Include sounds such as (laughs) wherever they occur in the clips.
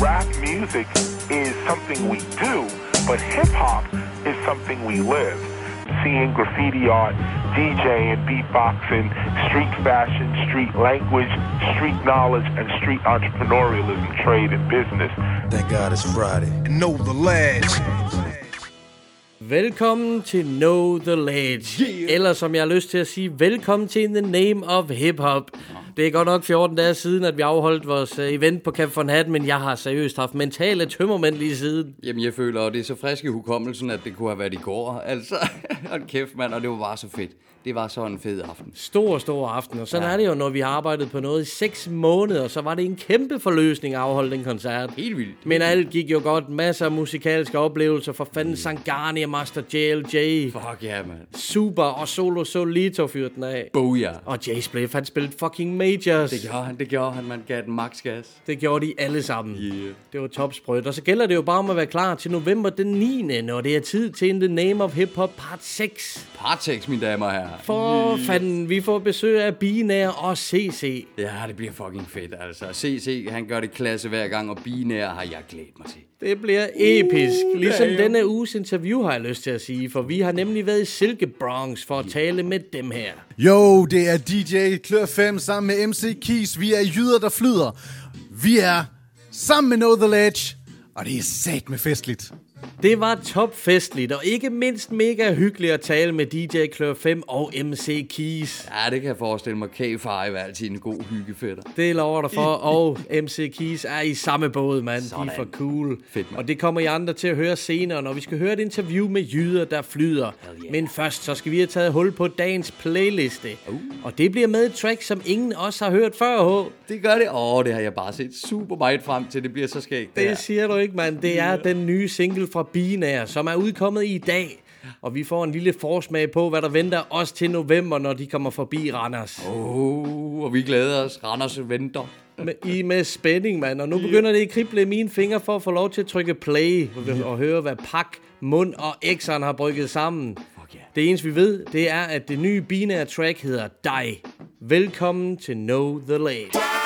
rap music is something we do, but hip hop is something we live. Seeing graffiti art, DJing, beatboxing, street fashion, street language, street knowledge, and street entrepreneurialism, trade, and business. Thank God it's Friday. And Know the lads. Velkommen til Know The Ledge. Yeah. Eller som jeg har lyst til at sige, velkommen til The Name of Hip Hop. Det er godt nok 14 dage siden, at vi afholdt vores øh, event på Camp von Hat, men jeg har seriøst haft mentale tømmermænd lige siden. Jamen, jeg føler, at det er så frisk i hukommelsen, at det kunne have været i går. Altså, (laughs) hold kæft, mand, og det var bare så fedt. Det var så en fed aften. Stor, stor aften. Og sådan ja. er det jo, når vi har arbejdet på noget i 6 måneder, så var det en kæmpe forløsning at afholde den koncert. Helt vildt. Men alt gik jo godt. Masser af musikalske oplevelser. For fanden Sangani og Master JLJ. Fuck ja, yeah, mand. Super. Og Solo Solito fyrte den af. Booyah. Og Jay Spliff, han spillede fucking majors. Det gjorde han, det gjorde han, man gav den max gas. Det gjorde de alle sammen. Yeah. Det var topsprødt. Og så gælder det jo bare om at være klar til november den 9. Når det er tid til The Name of Hip Hop Part 6. Part 6, mine damer og herrer. For fanden, vi får besøg af Binær og CC. Ja, det bliver fucking fedt, altså. CC, han gør det klasse hver gang, og Binær har jeg glædet mig til. Det bliver episk. Ligesom denne uges interview, har jeg lyst til at sige. For vi har nemlig været i Silke Bronx for at tale med dem her. Jo, det er DJ Klør 5 sammen med MC Keys. Vi er jyder, der flyder. Vi er sammen med Know The Ledge. Og det er sat med festligt. Det var topfestligt, og ikke mindst mega hyggeligt at tale med DJ Klør 5 og MC Keys. Ja, det kan jeg forestille mig. K5 er altid en god hyggefætter. Det lover der for, og MC Keys er i samme båd, mand. De er for cool. Fedt, man. og det kommer I andre til at høre senere, når vi skal høre et interview med jyder, der flyder. yeah. Men først, så skal vi have taget hul på dagens playliste. Uh. Og det bliver med et track, som ingen også har hørt før, H. Det gør det. Åh, det har jeg bare set super meget frem til. Det bliver så skægt. Det siger du ikke, mand. Det er den nye single fra Binær, som er udkommet i dag. Og vi får en lille forsmag på, hvad der venter os til november, når de kommer forbi Randers. Oh, og vi glæder os. Randers venter. Med, I med spænding, mand. Og nu begynder det at krible i mine fingre for at få lov til at trykke play og høre, hvad Pak, Mund og Exxon har brygget sammen. Yeah. Det eneste, vi ved, det er, at det nye binære track hedder Dig. Velkommen til Know The Ledge.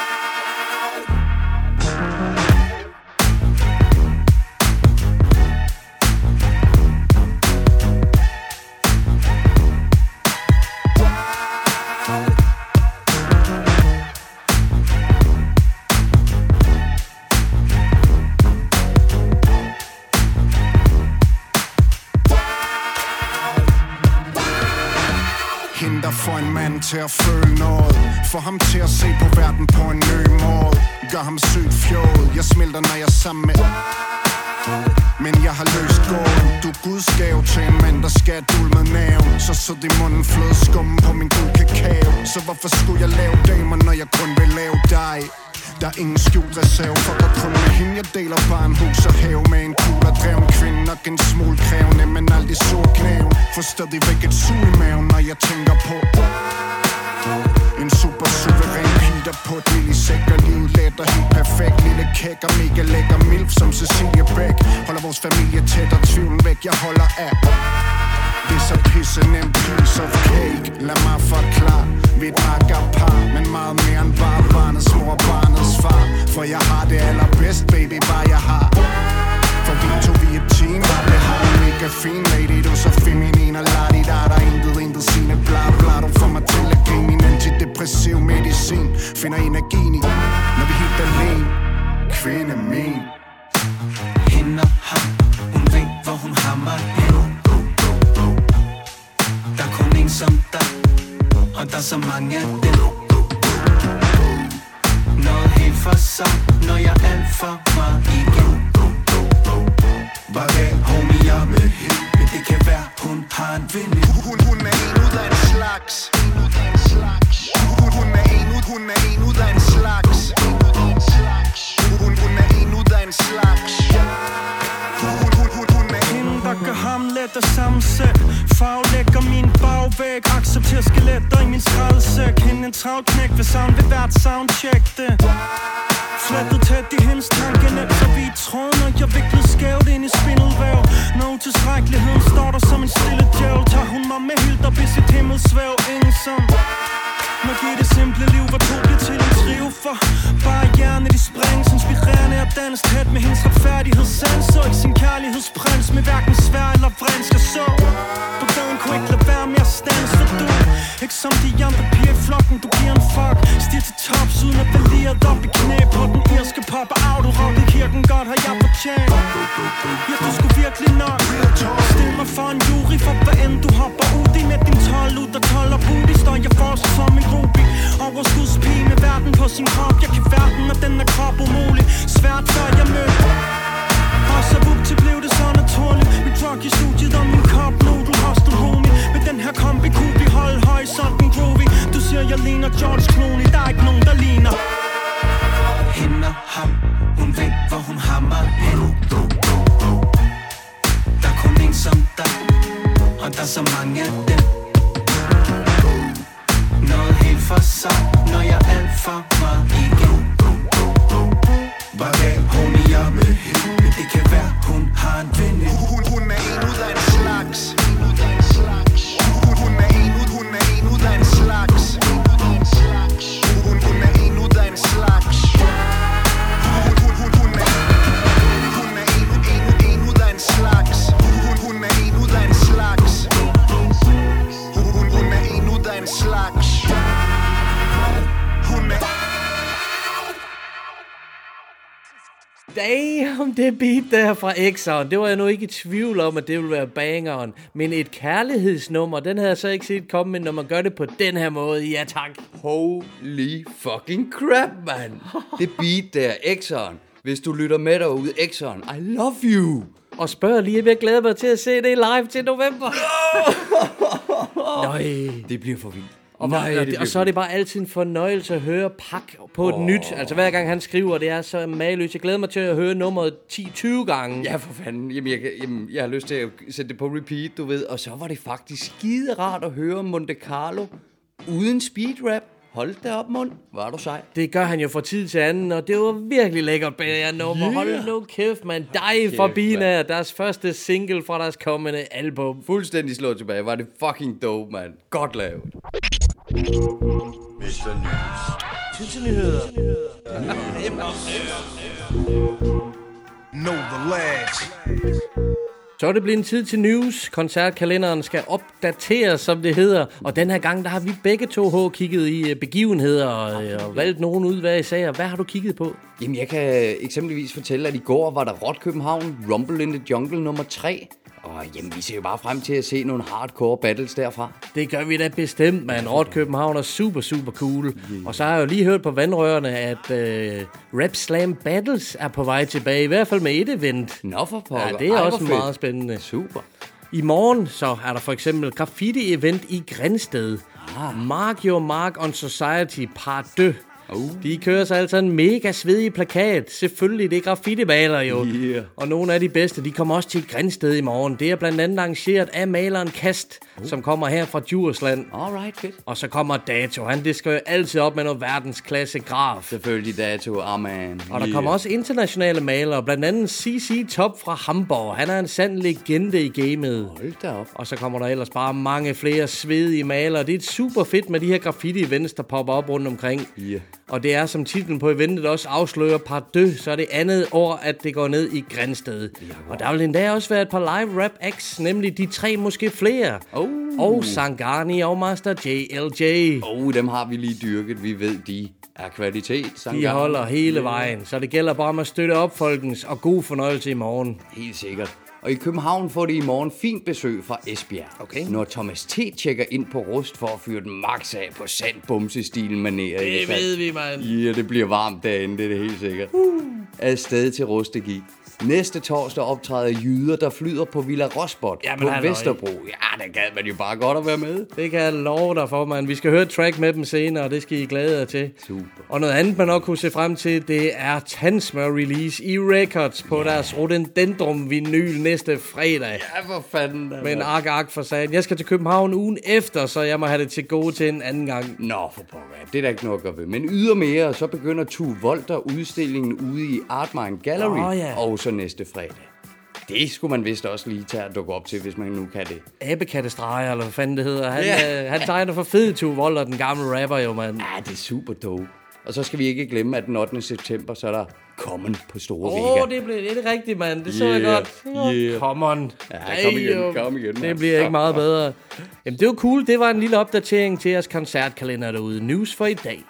Til at føle noget. Får ham til at se på verden på en ny måde. Gør ham sygt fjol Jeg smelter, når jeg er sammen med men jeg har løst gården Du er gudsgave til en mand, der skal dul med naven Så så i munden flød skummen på min guld kakao. Så hvorfor skulle jeg lave damer, når jeg kun vil lave dig? Der er ingen skjult reserve For at kun med hende Jeg deler bare en hus og have Med en kul og dreven kvinde. Nok en smule krævende Men aldrig så knæven Får stadigvæk et sug i maven Når jeg tænker på en super suveræn Peter der på et millisek Og livet let og helt perfekt. Lille kæk og mega lækker milf som Cecilie Bæk Holder vores familie tæt og tvivlen væk Jeg holder af. Det er så pisse nemt piece of cake. Lad mig forklare Vi er et makkerpar Men meget mere end bare barnets mor og barnets far. For jeg har det allerbedst baby Bare jeg har. For vi to vi et team. Det har en mega fin lady Du så feminin og lad ladi Der er intet, intet sine. Bla bla Du får mig til at give min antidepressiv medicin Finder energien i. Når vi er helt alene. Kvinde min. Hende og ham Hun ved hvor hun har mig hen. Der er kun en som dig Og der er så mange af dem. Noget helt for sig Når jeg er alt for mig igen. Bare gav homie jeg med hende? Men det kan være hun har en ven Hun, hun er en ud af en slags. Hun, hun er en ud, hun er en ud af en slags. Hun, hun er en ud af en slags. Hun, hun, hun, hun er Hende, der gør ham let og sammensæt Faglægger min bagvæg Accepterer skeletter i min skraldsæk Hende en travl knæk Ved savn ved hvert soundcheck det. Flettet tæt i hendes tanke, tankenet Så vi er tråd Når jeg viklet skævt ind i spindelvæv. Når utilstrækkeligheden står der som en stille djævel. Tager hun mig med helt op i sit himmelsvæv. Ingen som Når giver det simple liv. Hvor to bliver til en trio For? Bare hjerne de sprænges Inspirerende at danse tæt med hendes retfærdighedssans Så ikke sin kærlighedsprins. Med hverken svær eller vrensk Og så på gaden kunne ikke lade være med at stanse For du ikke som de andre piger i flokken. Du giver en fuck. Stil til tops uden at være liret op i knæ På den irske pop. Og autorock i kirken Godt har jeg fortjent. Ja, du skulle virkelig nok. Stil mig for en jury For hvad end du hopper ud i Med din 12 ud og 12 og booty Står jeg for sig som en groupie. Overskudspige med verden på sin krop. Jeg kan verden, og den er krop umulig. Svært før jeg mødte. Og så vup til blev det så naturligt. Mit drug i studiet ligner George Clooney Der er ikke nogen der ligner Hende og ham Hun ved hvor hun hammer hen Der er kun en som dig Og der er så mange af dem. Noget helt for sig Når jeg er alt for mig igen. Bare gav homie jeg med Damn, det beat der fra Exxon. Det var jeg nu ikke i tvivl om, at det ville være bangeren. Men et kærlighedsnummer, den havde jeg så ikke set komme, men når man gør det på den her måde, ja tak. Holy fucking crap, man. Det beat der, Exxon. Hvis du lytter med derude, Exxon, I love you. Og spørg lige, om jeg glæder mig til at se det live til november. (laughs) Nøj. Det bliver for vildt. Og, Nej, Nej, det og, og så er det bare altid en fornøjelse at høre pak på et oh. nyt. Altså hver gang han skriver, det er så maløst. Jeg glæder mig til at høre nummeret 10-20 gange. Ja, for fanden. Jamen jeg, jamen, jeg har lyst til at sætte det på repeat, du ved. Og så var det faktisk skide rart at høre Monte Carlo uden speedrap. Hold da op, mund. Var du sej. Det gør han jo fra tid til anden, og det var virkelig lækkert jer nummer. Yeah. Hold nu kæft, man. Dig fra Bina, deres første single fra deres kommende album. Fuldstændig slået tilbage. Var det fucking dope, mand. Godt lavet. Know the lads Så er det blevet en tid til news. Koncertkalenderen skal opdateres, som det hedder. Og den her gang, der har vi begge to H kigget i øh, begivenheder og, øh, og valgt nogen ud hver især. Hvad har du kigget på? Jamen, jeg kan eksempelvis fortælle, at i går var der Rot København, Rumble in the Jungle nummer 3. Og jamen, vi ser jo bare frem til at se nogle hardcore battles derfra. Det gør vi da bestemt, man. Rot København er super, super cool. Og så har jeg jo lige hørt på vandrørene, at øh, Rap Slam Battles er på vej tilbage. I hvert fald med et event. Nå for pokker. Ja, det er Ej, også fedt. meget spændende. Super. I morgen så er der for eksempel graffiti-event i Grænsted. Ah. Mark Your Mark on Society Part 2. Uh. De kører sig altså en mega svedig plakat. Selvfølgelig, det er graffiti-maler jo. Yeah. Og nogle af de bedste, de kommer også til Grænsted i morgen. Det er blandt andet arrangeret af maleren Kast, uh. som kommer her fra Djursland. Alright, fedt. Og så kommer Dato. Han disker jo altid op med noget verdensklasse graf. Selvfølgelig dato, amen. Og der kommer også internationale malere, blandt andet CC Top fra Hamburg. Han er en sand legende i gamet. Hold da op. Og så kommer der ellers bare mange flere svedige malere. Det er super fedt med de her graffiti-events, der popper op rundt omkring. Ja. Og det er, som titlen på eventet også afslører, part 2, så er det andet år, at det går ned i Grænsted. Og der vil endda også være et par live rap acts, nemlig de tre måske flere. Oh. Og Sangani og Master JLJ. Oh, dem har vi lige dyrket. Vi ved, de er kvalitet. De Sangam. holder hele vejen, så det gælder bare om at støtte op, folkens, og god fornøjelse i morgen. Helt sikkert. Og i København får de i morgen fint besøg fra Esbjerg. Okay. Når Thomas T. tjekker ind på Rust for at fyre den max af på sand bumsestilen manér. Det ved vi, mand. Ja, det bliver varmt derinde, det er det helt sikkert. Uh. Afsted til Rustegi. Næste torsdag optræder jyder, der flyder på Villa Rosbot Jamen, på halløj. Vesterbro. Ja, der gad man jo bare godt at være med. Det kan jeg love dig for, mand. Vi skal høre et track med dem senere, og det skal I glæde jer til. Super. Og noget andet, man nok kunne se frem til, det er Tansmør release i Records på deres Rhododendron vinyl næste fredag. Ja, for fanden. da, Men ak, ak for sagen. Jeg skal til København ugen efter, så jeg må have det til gode til en anden gang. Nå, for pokker. Det er der ikke noget at gøre ved. Men ydermere, så begynder Tu Volter udstillingen ude i Artmine Gallery. Nå, ja. Og så næste fredag. Det skulle man vist også lige tage at dukke op til, hvis man nu kan det. Abekattestreger, eller hvad fanden det hedder. Han, yeah. øh, han tegner for fed to Volder, den gamle rapper jo, mand. Ja, det er super dope. Og så skal vi ikke glemme, at den 8. september, så er der Common på Store Åh, Vega. oh, det, blev, det er det rigtigt, mand. Det så jeg Yeah, godt. yeah. Come on. Ja, kom igen, kom igen, Det mand. bliver ikke meget bedre. Jamen, det var cool. Det var en lille opdatering til jeres koncertkalender derude. News for i dag.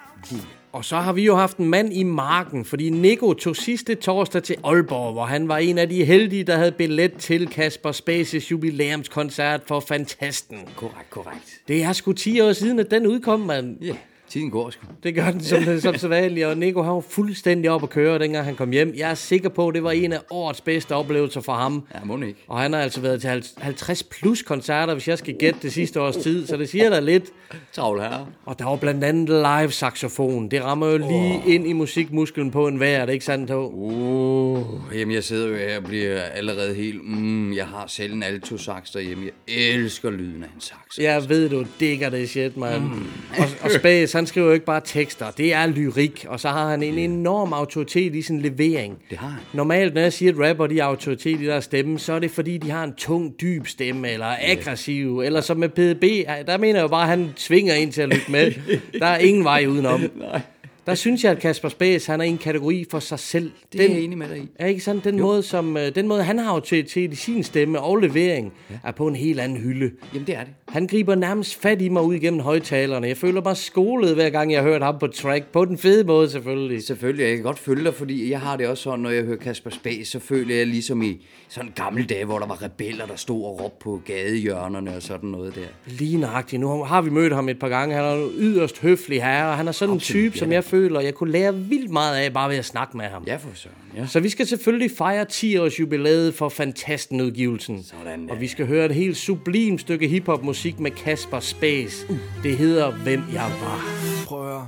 Og så har vi jo haft en mand i marken, fordi Nico tog sidste torsdag til Aalborg, hvor han var en af de heldige, der havde billet til Kasper Spaces jubilæumskoncert for Fantasten. Korrekt, korrekt. Det er sgu 10 år siden, at den udkom, mand. Ja, tiden går sgu. Det gør den som, (laughs) som så vanligt, og Nico har jo fuldstændig op at køre, dengang han kom hjem. Jeg er sikker på, at det var en af årets bedste oplevelser for ham. Ja, må ikke. Og han har altså været til 50 plus koncerter, hvis jeg skal gætte det sidste års tid, så det siger da lidt. Travl herre. Og der var blandt andet live saxofon. Det rammer jo lige oh. ind i musikmusklen på en er det ikke sandt, H? Uh, jamen, jeg sidder jo her og bliver allerede helt... Mm, jeg har selv en alto sax derhjemme. Jeg elsker lyden af en sax. Jeg ved, du digger det shit, man. Mm. Og, og Space, han skriver jo ikke bare tekster. Det er lyrik, og så har han en enorm autoritet i sin levering. Det har han. Normalt, når jeg siger, at rapper de har autoritet i deres stemme, så er det fordi, de har en tung, dyb stemme, eller aggressiv, eller som med PDB, der mener jeg jo bare, at han svinger ind til at lytte med. (laughs) Der er ingen vej udenom. Nej. Der synes jeg, at Kasper Space, han er i en kategori for sig selv. Det er jeg enig med dig i. Er ikke sådan? Den måde, som, øh, den måde, han har autoritet i sin stemme og levering, ja. er på en helt anden hylde. Jamen, det er det. Han griber nærmest fat i mig ud igennem højtalerne. Jeg føler mig skolet, hver gang jeg har hørt ham på track. På den fede måde, selvfølgelig. Selvfølgelig, jeg kan godt følge dig, fordi jeg har det også sådan, når jeg hører Kasper Space, så føler jeg ligesom i sådan gamle dage, hvor der var rebeller, der stod og råbte på gadehjørnerne og sådan noget der. Lige nøjagtigt. Nu har vi mødt ham et par gange. Han er en yderst høflig herre, og han er sådan Absolut, en type, som ja. jeg føler, jeg kunne lære vildt meget af, bare ved at snakke med ham. Ja, for søren. Ja. Så vi skal selvfølgelig fejre 10 års jubilæet for Fantasten-udgivelsen. Sådan, Og vi skal høre et helt sublim stykke hiphop-musik med Kasper Space. Det hedder Hvem jeg var. Prøv at høre.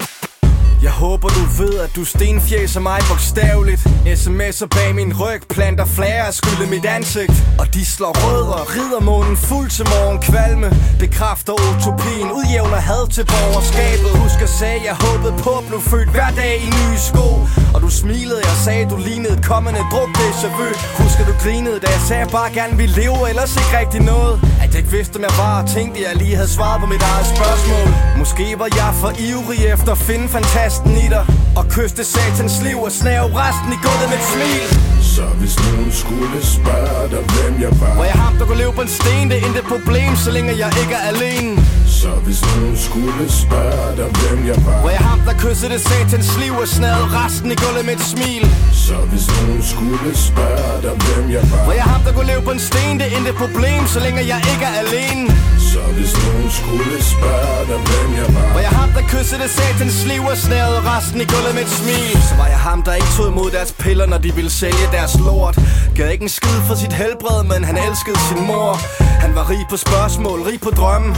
Jeg håber du ved, at du stenfjæser mig bogstaveligt. SMS'er bag min ryg, planter flager skylde mit ansigt. Og de slår rødder, rider månen fuld til morgen kvalme Bekræfter utopien, udjævner had til borgerskabet. Husk at sagde, jeg håbede på at blive født hver dag i nye sko. Og du smilede, jeg sagde, du lignede kommende druk déjà vu. Husker du grinede, da jeg sagde, jeg bare gerne ville leve, ellers ikke rigtig noget? At jeg ikke vidste, om jeg var, og tænkte, jeg lige havde svaret på mit eget spørgsmål. Måske var jeg for ivrig efter at finde fantasten i dig. Og kyste satans liv og snæve resten i gulvet med et smil. Så hvis nogen skulle spørge dig, hvem jeg var. Hvor jeg ham, der kunne leve på en sten, det er intet problem, så længe jeg ikke er alene. Så hvis nogen skulle spørge dig, hvem jeg var. Hvor jeg ham, der kyssede det satans liv og snæve resten i gulvet med et smil. Så hvis nogen skulle spørge dig, hvem jeg var. Hvor jeg ham, der kunne leve på en sten, det er intet problem, så længe jeg ikke er alene. Så hvis nogen skulle spørge dig, hvem til det satans liv og snærede resten i gulvet med et smil. Så var jeg ham, der ikke tog imod deres piller, når de ville sælge deres lort. Gav ikke en skid for sit helbred, men han elskede sin mor. Han var rig på spørgsmål, rig på drømme.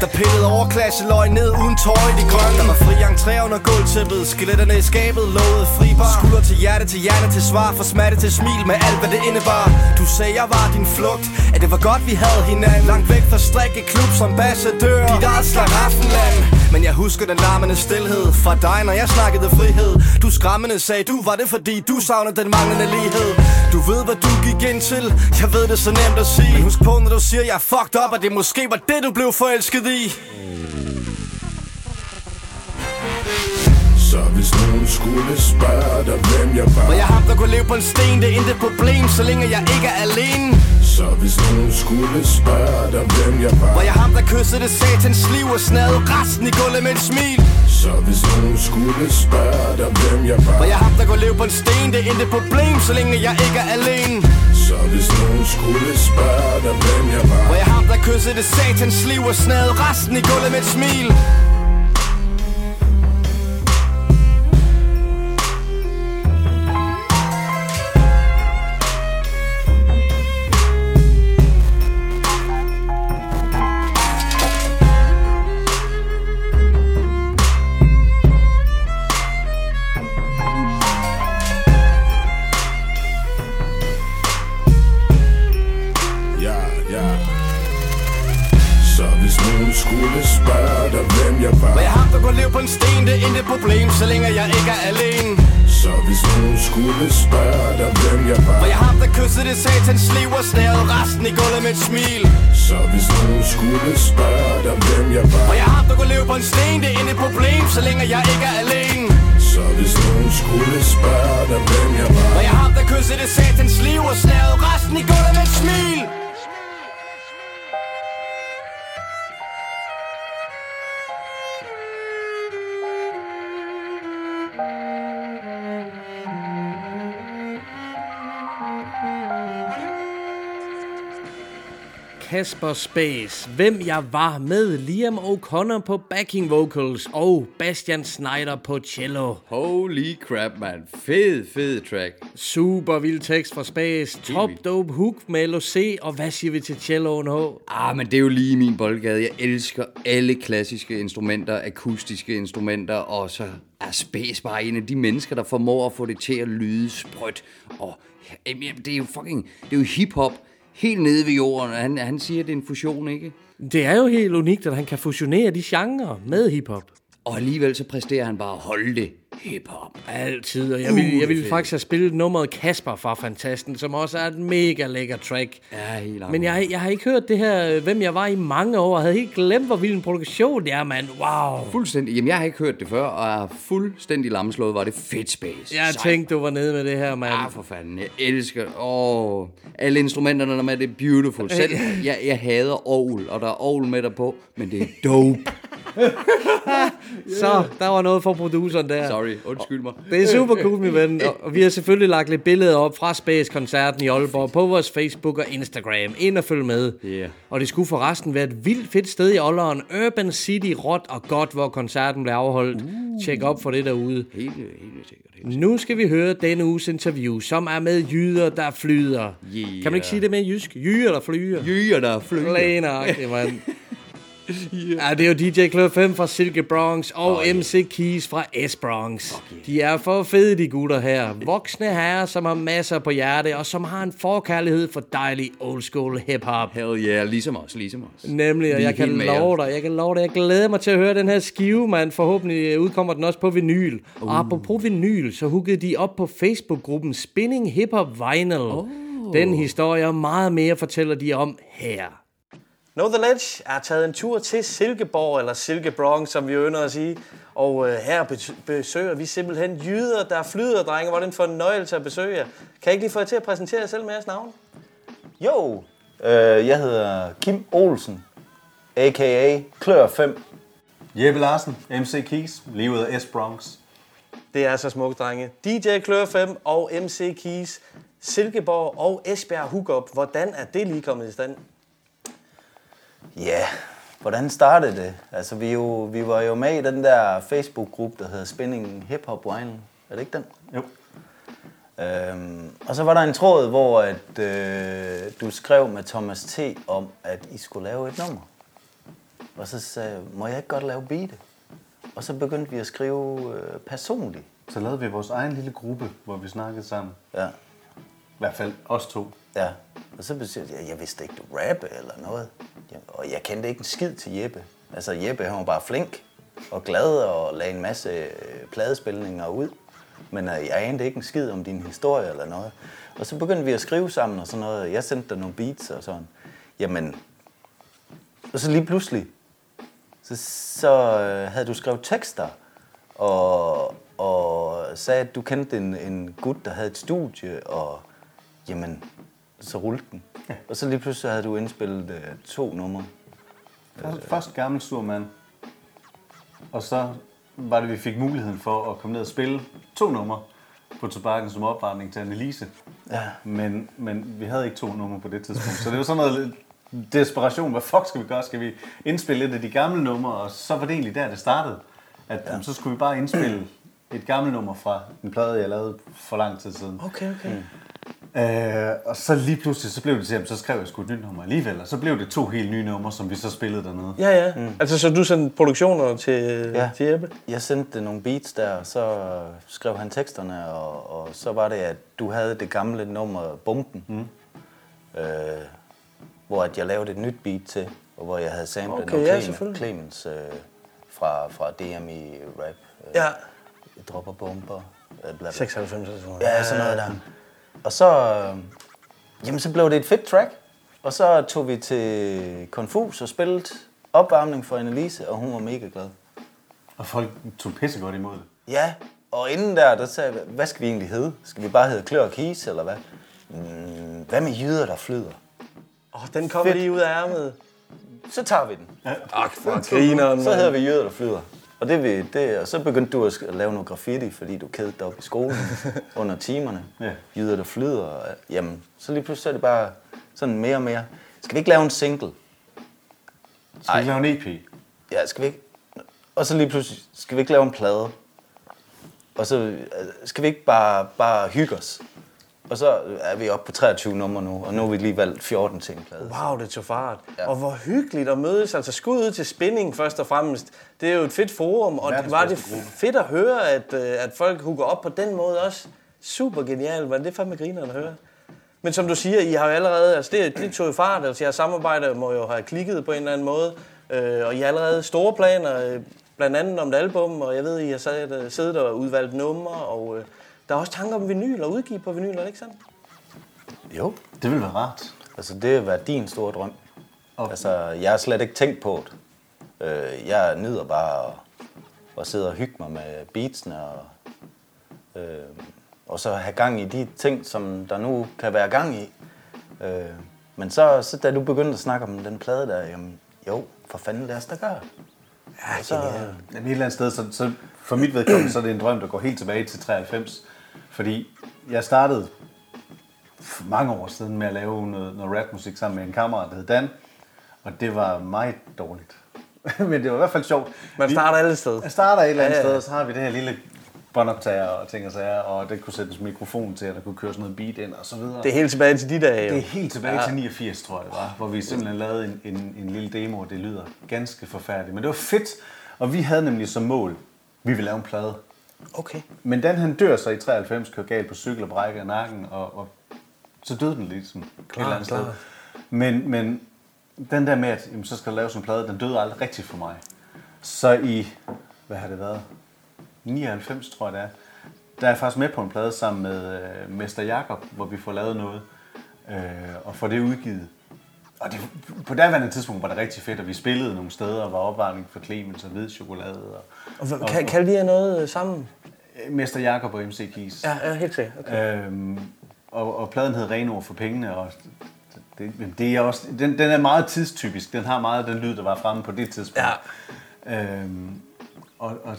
Der pillede overklasseløg ned uden tøj i de grønne. Der var fri entré under gulvtæppet Skeletterne i skabet lovede fri bar Skulder til hjerte til hjerte til svar For smatte til smil med alt hvad det indebar. Du sagde jeg var din flugt At det var godt vi havde hinanden. Langt væk fra strikke klub som ambassadør. Dit eget slaraffenland men jeg husker den larmende stillhed Fra dig når jeg snakkede frihed. Du skræmmende sagde du var det fordi du savnede den manglende lighed. Du ved hvad du gik ind til. Jeg ved det så nemt at sige. Men husk på når du siger jeg er fucked up At det måske var det du blev forelsket i. Så hvis nogen skulle spørge dig, hvem jeg var. Hvor jeg ham, der kunne leve på en sten, det er intet problem, så længe jeg ikke er alene. Så hvis nogen skulle spørge dig, hvem jeg var. Hvor jeg ham, der kyssede det satans liv og snade resten i gulvet med et smil. Så hvis nogen skulle spørge dig, hvem jeg var. Hvor jeg ham, der kunne leve på en sten, det er intet problem, så længe jeg ikke er alene. Så hvis nogen skulle spørge dig, hvem jeg var. Hvor jeg ham, der kyssede det satans liv og snade resten i gulvet med et smil på en sten, det er intet problem, så længe jeg ikke er alene. Så hvis nogen skulle spørge dig, hvem jeg var. Hvor jeg ham, der kyssede det satans liv og snade resten i gulvet med et smil. Så hvis nogen skulle spørge dig, hvem jeg var. Hvor jeg ham, der kunne leve på en sten, det er intet problem, så længe jeg ikke er alene. Så hvis nogen skulle spørge dig, hvem jeg var. Når jeg har der kysset det satans liv og snæret resten i gulvet med et smil Kasper Space, hvem jeg var med Liam O'Connor på backing vocals og Bastian Schneider på cello. Holy crap, man. Fed, fed track. Super vild tekst fra Space, top dope hook med LOC, og hvad siger vi til celloen H? Ah, men det er jo lige min boldgade. Jeg elsker alle klassiske instrumenter, akustiske instrumenter, og så er Space bare en af de mennesker, der formår at få det til at lyde sprødt. Og jamen, jamen, det er jo fucking, det er jo hiphop helt nede ved jorden. Han, han siger, at det er en fusion, ikke? Det er jo helt unikt, at han kan fusionere de genrer med hiphop. Og alligevel så præsterer han bare at holde det hiphop. Altid, og jeg vil, jeg vil faktisk have spillet nummeret Kasper fra Fantasten, som også er et mega lækker track. Ja, helt Men jeg, jeg har ikke hørt det her, øh, hvem jeg var i mange år, og havde helt glemt, hvor vild en produktion det er, mand. Wow. Fuldstændig. Jamen, jeg har ikke hørt det før, og er fuldstændig lamslået. Var det fedt space. Jeg Sejt. tænkte, du var nede med det her, mand. Ah, for fanden. Jeg elsker Åh, alle instrumenterne der er med, det er beautiful. Selv, (laughs) jeg, jeg hader ovl, og der er ovl med der på, men det er dope. (laughs) Så, der var noget for produceren der. Sorry, undskyld mig. Det er super cool, min ven. Og- vi har selvfølgelig lagt lidt billeder op fra Space-koncerten i Aalborg på vores Facebook og Instagram. Ind og følg med. Yeah. Og det skulle forresten være et vildt fedt sted i Aalborg. Urban City, råt og godt, hvor koncerten blev afholdt. Uh. Tjek op for det derude. Helt, helt sikkert. Nu skal vi høre denne uges interview, som er med jyder, der flyder. Yeah. Kan man ikke sige det med jysk? Jyder, der flyder. Jyger, der flyger. Læneragtigt, mand. (laughs) Ja, det er jo DJ Club 5 fra Silke Bronx og oh, MC Keys fra S Bronx. De er for fede, de gutter her. Voksne herrer, som har masser på hjerte, og som har en forkærlighed for dejlig old school hip-hop. Hell yeah, ligesom os, ligesom os. Nemlig, og jeg kan love dig, jeg kan love dig, jeg glæder mig til at høre den her skive, mand. Forhåbentlig øh, udkommer den også på vinyl. Uh. Og apropos vinyl, så huggede de op på Facebook-gruppen Spinning Hip Hop Vinyl. Oh. Den historie og meget mere fortæller de om her. Know The Ledge er taget en tur til Silkeborg, eller Silke Bronx, som vi ynder at sige. Og øh, her bes- besøger vi simpelthen jyder, der flyder, drenge. Hvor er det en fornøjelse at besøge jer. Kan jeg ikke lige få jer til at præsentere jer selv med jeres navn? Jo, øh, jeg hedder Kim Olsen, a.k.a. Klør 5. Jeppe Larsen, MC Keys, lige ud af S-Bronx. Det er så smukt, drenge. DJ Klør 5 og MC Keys, Silkeborg og Esbjerg Hookup. Hvordan er det lige kommet i stand? Ja, hvordan startede det? Altså, vi, jo, vi var jo med i den der Facebook-gruppe, der hedder Spinning Hip Hop Vinyl. Er det ikke den? Jo. Øhm, og så var der en tråd, hvor at, øh, du skrev med Thomas T. om, at I skulle lave et nummer. Og så sagde jeg, må jeg ikke godt lave beat? Og så begyndte vi at skrive øh, personligt. Så lavede vi vores egen lille gruppe, hvor vi snakkede sammen. Ja. I hvert fald os to. Ja, og så siger jeg, jeg vidste ikke, du rappe eller noget. Og jeg kendte ikke en skid til Jeppe. Altså Jeppe, han var bare flink og glad og lagde en masse øh, pladespilninger ud. Men øh, jeg anede ikke en skid om din historie eller noget. Og så begyndte vi at skrive sammen og sådan noget. Jeg sendte dig nogle beats og sådan. Jamen, og så lige pludselig, så, så øh, havde du skrevet tekster og, og sagde, at du kendte en, en gut, der havde et studie, og jamen, så rullede den. Ja. Og så lige pludselig havde du indspillet øh, to numre. Først, først gammel sur mand. Og så var det, vi fik muligheden for at komme ned og spille to numre på tobakken som opvarmning til Annelise. Ja. Men, men vi havde ikke to numre på det tidspunkt. Så det var sådan noget desperation. Hvad fuck skal vi gøre? Skal vi indspille et af de gamle numre? Og så var det egentlig der, det startede. At ja. så skulle vi bare indspille et gammelt nummer fra en plade, jeg lavede for lang tid siden. Okay, okay. Mm. Øh, og så lige pludselig, så blev det til, at så skrev jeg sgu et nyt nummer alligevel. Og så blev det to helt nye numre, som vi så spillede dernede. Ja, ja. Mm. Altså, så du sendte produktioner til, Ja. til Jeppe? Jeg sendte nogle beats der, og så skrev han teksterne, og, og så var det, at du havde det gamle nummer Bomben, mm. øh, hvor at jeg lavede et nyt beat til, og hvor jeg havde samlet Okay, nogle ja, Clemens. Clemens øh, fra, fra DMI Rap. Øh, Ja. Jeg dropper bomber. Øh, bla, bla. 96 eller sådan noget. Ja, sådan noget der. Og så, øh, jamen, så blev det et fedt track. Og så tog vi til Confus og spillede opvarmning for Annelise, og hun var mega glad. Og folk tog pissegodt imod det. Ja, og inden der, der sagde jeg, hvad skal vi egentlig hedde? Skal vi bare hedde Klør og Kis, eller hvad? Mm, hvad med jyder, der flyder? Åh, den kommer Fedt. lige ud af ærmet. Så tager vi den. Ja. Ak, for grineren, Så hedder vi jyder, der flyder. Og, det, vi, det, og så begyndte du at lave noget graffiti, fordi du kedede dig op i skolen (laughs) under timerne. Ja. Jyder, der flyder. Og, jamen, så lige pludselig er det bare sådan mere og mere. Skal vi ikke lave en single? Skal vi lave en EP? Ja, skal vi ikke? Og så lige pludselig, skal vi ikke lave en plade? Og så øh, skal vi ikke bare, bare hygge os? Og så er vi oppe på 23 numre nu, og nu har vi lige valgt 14 til en plade. Wow, det tog fart. Ja. Og hvor hyggeligt at mødes. Altså skud ud til spænding først og fremmest. Det er jo et fedt forum, og det var det fedt at høre, at, øh, at folk hooker op på den måde også. Super genialt, men det er fandme grineren at høre. Men som du siger, I har jo allerede, altså det, det tog jo fart, altså jeres samarbejde må jo have klikket på en eller anden måde, øh, og I har allerede store planer, øh, blandt andet om et album, og jeg ved, I har siddet, siddet og udvalgt numre, og øh, der er også tanker om vinyl og udgive på vinyl, er det ikke sandt? Jo. Det ville være rart. Altså, det har været din store drøm. Altså, jeg har slet ikke tænkt på det. Øh, jeg nyder bare at, at sidde og hygge mig med beatsene og, øh, og så have gang i de ting, som der nu kan være gang i. Øh, men så, så da du begyndte at snakke om den plade der, jamen, jo, for fanden lad os da gøre. Ja, så, Jamen, et eller andet sted, så, så for mit vedkommende, så er det en drøm, der går helt tilbage til 93. Fordi jeg startede for mange år siden med at lave noget, noget rapmusik sammen med en kammerat, der hed Dan. Og det var meget dårligt. (laughs) Men det var i hvert fald sjovt. Man starter alle steder. Jeg starter et eller andet Ja, ja. sted, og så har vi det her lille båndoptager og ting og sager, og det kunne sættes mikrofon til, at der kunne køre sådan noget beat ind og så videre. Det er helt tilbage til de dage, jo. Det er helt tilbage ja. til 89, tror jeg det var, hvor vi simpelthen lavede en, en, en lille demo, og det lyder ganske forfærdeligt. Men det var fedt, og vi havde nemlig som mål, vi ville lave en plade. Okay. Men den han dør så i 93, kører galt på cykel og brækker nakken, og, og så døde den ligesom et eller andet sted. klar. Men, men den der med, at jamen, så skal der laves en plade, den døde aldrig rigtigt for mig. Så i, hvad har det været, 99 tror jeg det er, der er jeg faktisk med på en plade sammen med øh, Mester Jakob, hvor vi får lavet noget øh, og får det udgivet. Og det, på daværende tidspunkt var det rigtig fedt, at vi spillede nogle steder og var opvarmning for Clemens og hvid chokolade. Og, Og, hvad- kan, kan de have noget øh, sammen? Mester Jakob og MC Keys. Ja, ja helt sikkert. Okay. Øhm, og, og pladen hed Rene ord for pengene, og det, men det er også, den, den er meget tidstypisk. Den har meget den lyd, der var fremme på det tidspunkt. Ja. Øhm, og, og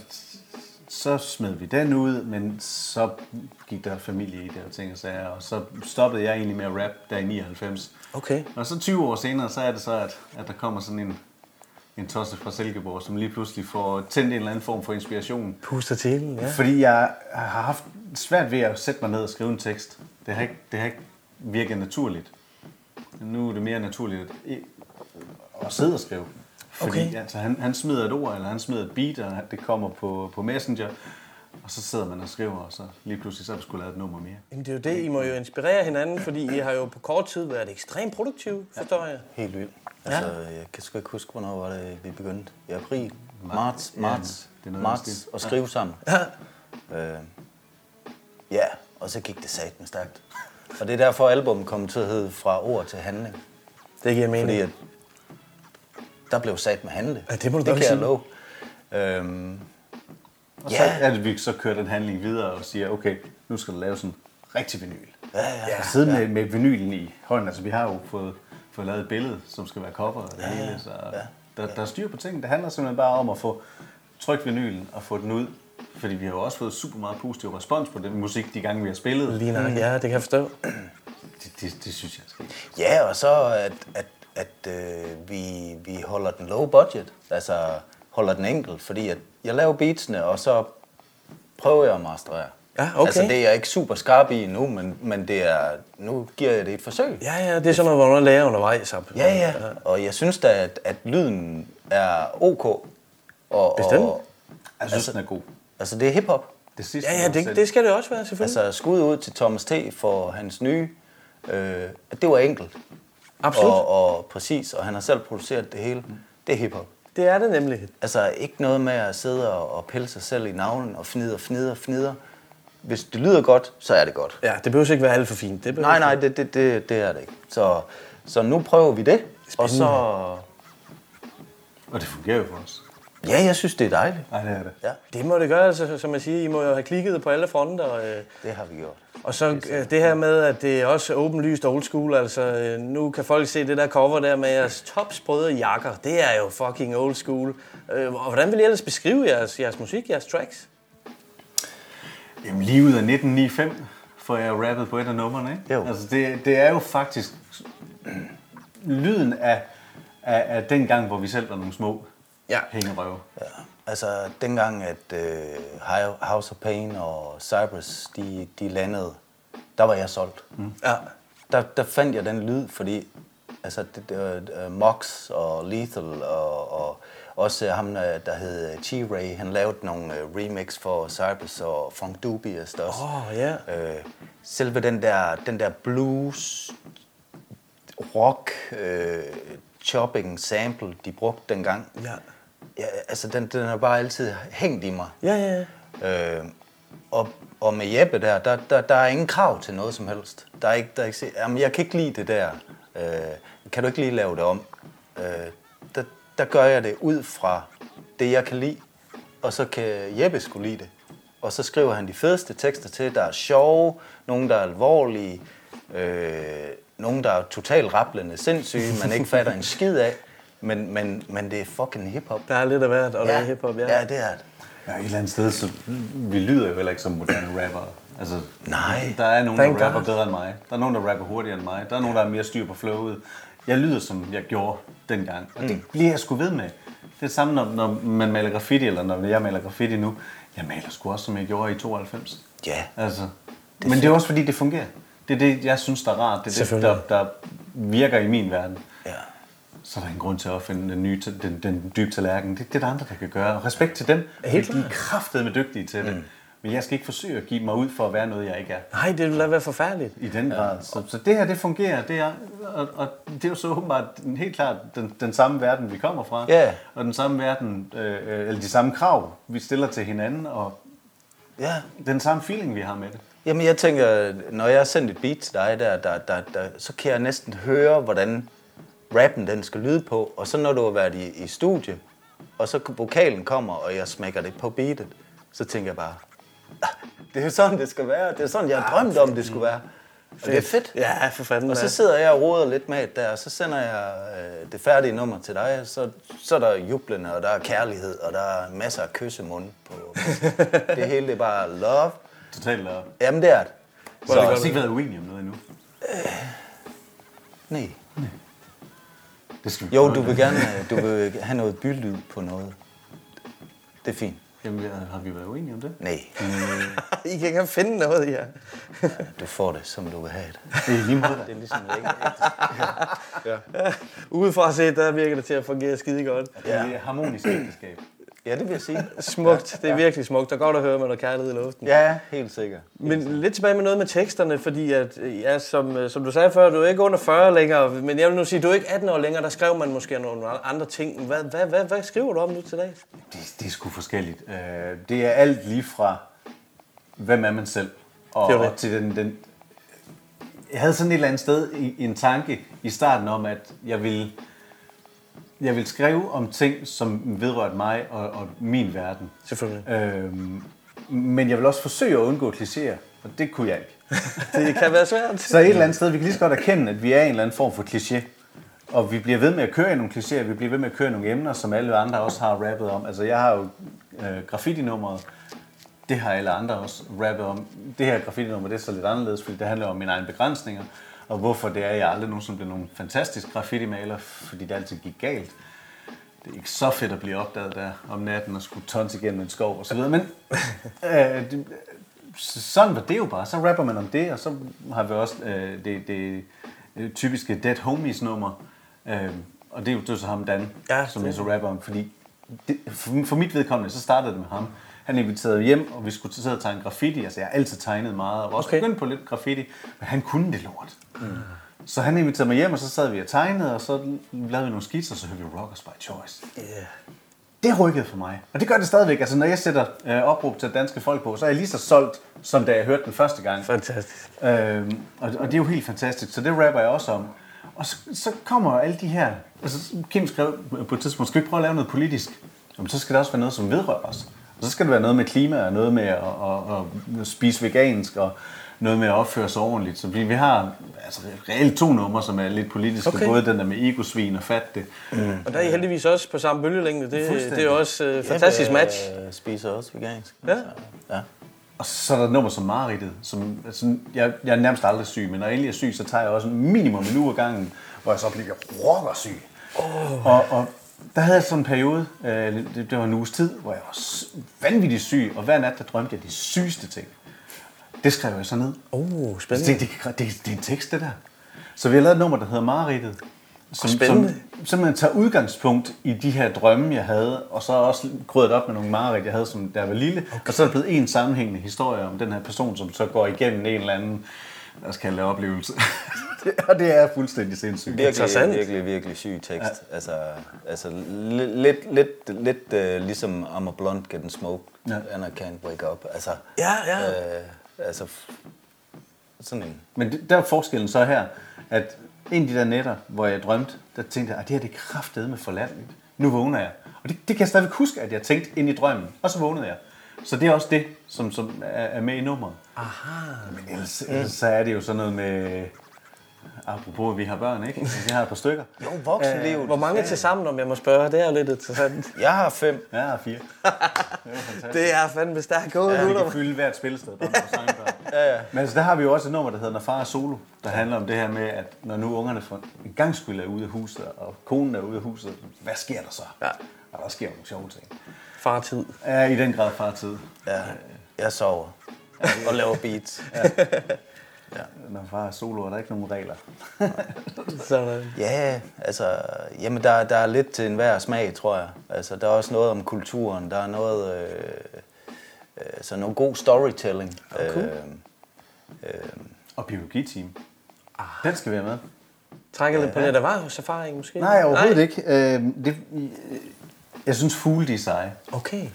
så smed vi den ud, men så gik der familie i det og ting og sager, og så stoppede jeg egentlig med at rap der i 99. Okay. Og så 20 år senere, så er det så, at, at der kommer sådan en, en tosse fra Silkeborg, som lige pludselig får tændt en eller anden form for inspiration. Puster til, ja. Fordi jeg har haft svært ved at sætte mig ned og skrive en tekst. Det har ikke, det har ikke virket naturligt. Nu er det mere naturligt at, at sidde og skrive. Fordi Okay. altså, han, han smider et ord, eller han smider et beat, og det kommer på, på Messenger. Og så sidder man og skriver, og så lige pludselig så er der skulle lavet et nummer mere. Jamen, det er jo det, I må jo inspirere hinanden, fordi I har jo på kort tid været ekstremt produktive, forstår jeg. Helt vildt. Altså, jeg kan sgu ikke huske, hvornår var det, vi begyndte. I april, marts, Ja, marts, det er noget marts og skrive sammen. Ja. Øh, ja, og så gik det satme stærkt. Og det er derfor, albummet kom til at hedde Fra ord til handling. Det giver mening. Fordi at der blev sat med handle. Ja, det må du det kan jeg sige. love. Øhm, Og så Ja. er det, at vi så kører den handling videre og siger, okay, nu skal der laves sådan rigtig vinyl. ja, ja, Ja, sidde med, med vinylen i hånden. Altså, vi har jo fået, fået lavet et billede, som skal være cover og det ja, hele. Så ja, der, der er styr på ting. Det handler simpelthen bare om at få trykt vinylen og få den ud. Fordi vi har jo også fået super meget positiv respons på den musik, de gange vi har spillet. Lige nok, ja, det kan jeg forstå. (clears throat) Det, det, det synes jeg skal. Ja, og så at, at, at øh, vi, vi holder den low budget, altså holder den enkel, fordi at jeg laver beatsene, og så prøver jeg at masterere. Ja, okay. Altså det er jeg ikke super skarp i nu, men, men det er, nu giver jeg det et forsøg. Ja, ja, det er sådan noget, hvor man lærer undervejs. op. Ja, ja, og jeg synes da, at, at lyden er ok. Og, Bestemt. Og, Jeg synes, altså, den er god. altså det er hiphop. Det sidste, Ja, ja, det, det skal det også være, selvfølgelig. Altså skud ud til Thomas T. for hans nye. Øh, at det var enkelt. Absolut. Og, og præcis, og han har selv produceret det hele. Det er hiphop. Det er det nemlig. Altså ikke noget med at sidde og, og pille sig selv i navlen og fnider, fnider, fnider. Hvis det lyder godt, så er det godt. Ja, det behøver ikke være alt for fint. Det Nej, nej, det, det, det, det er det ikke. Så, så nu prøver vi det, og så... Og det fungerer jo for os. Ja, jeg synes, det er dejligt. Nej, det er det. Ja, Det må det gøre, altså, som jeg siger. I må jo have klikket på alle fronter. Øh. det har vi gjort. Og så øh, det her med, at det er også åbenlyst old school. Altså, øh, nu kan folk se det der cover der med jeres topsprøde jakker. Det er jo fucking old school. Øh, og hvordan vil I ellers beskrive jeres, jeres musik, jeres tracks? Jamen lige ud af 1995 får jeg rappet på et af numrene, ikke? Jo. Altså det, det er jo faktisk (clears throat) lyden af, af, af den gang, hvor vi selv var nogle små Ja. hængerøve. Ja. Altså, dengang, at uh, House of Pain og Cypress, de, de landede, der var jeg solgt. Mm. Ja. Der, der fandt jeg den lyd, fordi altså, det, det, uh, Mox og Lethal og, og også ham, øh, der hed G-Ray, han lavede nogle uh, remix for Cypress og Funk Dubious også. Åh, ja. Øh, selve den der, den der blues, rock, øh, chopping sample, de brugte dengang. Ja. Ja, altså den, den har bare altid hængt i mig. Ja, ja, ja. Øh, og, og med Jeppe der, der, der, der er ingen krav til noget som helst. Der er ikke, der er ikke jamen, jeg kan ikke lide det der. Øh, kan du ikke lige lave det om? Øh, der, der gør jeg det ud fra det, jeg kan lide. Og så kan Jeppe skulle lide det. Og så skriver han de fedeste tekster til, der er sjove, nogle der er alvorlige, øh, nogle der er totalt rablende sindssyge, man ikke fatter en skid af. Men, men, men det er fucking hiphop. Der er lidt af hvert, og ja. der er hiphop, ja. Ja, det er det. Ja, et eller andet sted, så vi lyder jo heller ikke som moderne rappere. Altså, Nej. Der er nogen, Thank der rapper God. bedre end mig. Der er nogen, der rapper hurtigere end mig. Der er nogen, der har mere styr på flowet. Jeg lyder, som jeg gjorde dengang. Og det bliver jeg sgu ved med. Det er det samme, når, når man maler graffiti, eller når jeg maler graffiti nu. Jeg maler sgu også, som jeg gjorde i 92. Ja. Altså. Det Men det er også, fordi det fungerer. Det er det, jeg synes, der er rart. Det er det, der, der virker i min verden. Ja. Så er der en grund til at opfinde den, nye, den, den dybe tallerken. Det, det er der andre, der kan gøre. Og respekt til dem. Helt de er kraftedeme dygtige til det. Men jeg skal ikke forsøge at give mig ud for at være noget, jeg ikke er. Nej, det ville da være forfærdeligt. I den grad. Så, så det her, det fungerer. Det er, og, og det er jo så åbenbart helt klart den, den samme verden, vi kommer fra. Ja. Og den samme verden, øh, øh, eller de samme krav, vi stiller til hinanden. Og Ja. den samme feeling, vi har med det. Jamen jeg tænker, når jeg har sendt et beat til dig, der, der, der, der, så kan jeg næsten høre, hvordan rappen den skal lyde på. Og så når du har været i, i studie, og så vokalen kommer, og jeg smækker det på beatet, så tænker jeg bare, "Ah, det er sådan, det skal være. Det er sådan, jeg har drømt om, det skulle være. Og det er fedt. Ja, for fanden. Og så sidder jeg og roder lidt med det der, og så sender jeg øh, det færdige nummer til dig, og så, så er der jublende, og der er kærlighed, og der er masser af kyssemund på. (laughs) det hele det er bare love. Totalt love. Jamen det er det. Så jeg har også ikke været uenig om noget endnu. Nej. Det skal vi Jo, du vil gerne øh, du (laughs) vil have noget bylyd på noget. Det er fint. Jamen, har vi været uenige om det? Nej, (laughs) I kan ikke finde noget her. du får det, som du vil have det. Det er lige meget. Det er ligesom ikke. (laughs) Udefra set, der virker det til at fungere skide godt. Det er harmonisk ægteskab. Ja, det vil jeg sige. (laughs) Smukt. Det er virkelig smukt. Der er godt at høre med noget kærlighed i luften. Ja, helt sikkert. Men lidt tilbage med noget med teksterne, fordi at, øh, ja, som, øh, som du sagde før, du er ikke under 40 længere, men jeg vil nu sige, du er ikke 18 år længere, der skrev man måske nogle andre ting. Hvad, hvad, hvad, hvad skriver du om nu til dag? Det, det er sgu forskelligt. Øh, det er alt lige fra, hvem er man selv, og, Det det. og til den, den... Jeg havde sådan et eller andet sted i, i en tanke i starten om, at jeg ville, jeg ville skrive om ting, som vedrørte mig og, og min verden. Selvfølgelig. Øhm, men jeg vil også forsøge at undgå klichéer, og det kunne jeg ikke. (laughs) Det kan være svært. Så et eller andet sted, vi kan lige så godt erkende, at vi er en eller anden form for kliché. Og vi bliver ved med at køre i nogle klichéer, vi bliver ved med at køre i nogle emner, som alle andre også har rappet om. Altså jeg har jo øh, graffiti-nummeret, det har alle andre også rappet om. Det her graffiti-nummer, det er så lidt anderledes, fordi det handler om mine egne begrænsninger, og hvorfor det er, at jeg aldrig nogensinde blev nogen fantastisk graffiti-maler, fordi det altid gik galt. Det er ikke så fedt at blive opdaget der om natten og skulle tons igennem en skov og så videre, men (laughs) øh, det, sådan var det jo bare. Så rapper man om det, og så har vi også øh, det, det øh, typiske Dead Homies nummer. Øh, og det er jo det så ham Dan, Ja, som det- jeg så rapper om, fordi det, for, for mit vedkommende, så startede det med ham. Han inviterede hjem, og vi skulle sidde og tegne graffiti. Altså, jeg har altid tegnet meget, og også okay. begyndt på lidt graffiti, men han kunne det lort. Mm. Så han inviterede mig hjem, og så sad vi og tegnede, og så lavede vi nogle skitser, og så hørte vi Rockers by Choice. Yeah. Det rykkede for mig. Og det gør det stadigvæk. Altså, når jeg sætter øh, opråb til danske folk på, så er jeg lige så solgt, som da jeg hørte den første gang. Fantastisk. Øhm, og, og det er jo helt fantastisk, så det rapper jeg også om. Og så, så kommer alle de her... Altså, Kim skrev på et tidspunkt, skal vi ikke prøve at lave noget politisk? jamen, så skal det også være noget, som vedrører os. Så skal det være noget med klima, og noget med at, at, at spise vegansk, og noget med at opføre sig ordentligt. Så vi, vi har altså, reelt to numre, som er lidt politiske. Okay. Både den der med egosvin og fat det. Mm. Og der er I heldigvis også på samme bølgelængde. Det, det er også øh, fantastisk Jeppe, match. øh, spiser også vegansk. Ja. ja. Og så er der et nummer som Maridtet, som altså, jeg, jeg er nærmest aldrig syg, men når jeg endelig er syg, så tager jeg også minimum en uge gangen, hvor jeg så bliver rockersyg. Oh. Og, og der havde jeg sådan en periode, øh, det, det var en uges tid, hvor jeg var vanvittigt syg, og hver nat der drømte jeg de sygeste ting. Det skrev jeg så ned. Oh, spændende. det, det, det, det, det er en tekst, det der. Så vi har lavet et nummer, der hedder Maridtet. Som, Spændende. som simpelthen tager udgangspunkt i de her drømme, jeg havde, og så også krydret op med nogle mareridt, jeg havde, som jeg var lille. Okay. Og så er der blevet en sammenhængende historie om den her person, som så går igennem en eller anden, lad os kalde det oplevelse. (laughs) og det er fuldstændig sindssygt. Virkelig, Interessant. virkelig, virkelig syg tekst. Ja. Altså, altså li- lidt, lidt, lidt uh, ligesom I'm a blunt getting smoked, Ja. and I can't wake up. Altså, Ja, ja. Øh, altså, sådan en. Men det, der er forskellen så her, at en af de der nætter, hvor jeg drømte, der tænkte jeg, at det her det er kraftedeme forladteligt. Nu vågner jeg. Og det, det kan jeg stadigvæk huske, at jeg tænkte ind i drømmen. Og så vågnede jeg. Så det er også det, som, som er, er med i nummeret. Aha. Men ellers, ellers så er det jo sådan noget med... Apropos, at vi har børn, ikke? Vi har et par stykker. Jo, voksenlivet. Hvor mange til sammen, om jeg må spørge? Det er jo lidt interessant. Jeg har fem. Ja, jeg har fire. (laughs) Det er fandme stærkt gået, Ja, vi kan fylde hvert spilsted. Børn. (laughs) ja, ja. Men altså, der har vi jo også et nummer, der hedder Når far er solo, der handler om det her med, at når nu ungerne for en gang skyld er ude af huset, og konen er ude af huset, hvad sker der så? Ja. Og der sker nogle sjove ting. Fartid. Ja, i den grad fartid. Ja, jeg sover. Og laver beats. Når far er solo, er der ikke nogen regler. (laughs) Sådan. Ja, altså, jamen der, der er lidt til enhver smag, tror jeg. Altså, der er også noget om kulturen, der er noget, øh, øh, så noget god storytelling. cool. Øh, Og biologiteam. Den skal være med. Trækker lidt på lidt erhvervserfaring, måske? Nej, overhovedet Nej. ikke. Øh, det, øh, jeg synes, fugle de er seje. Okay.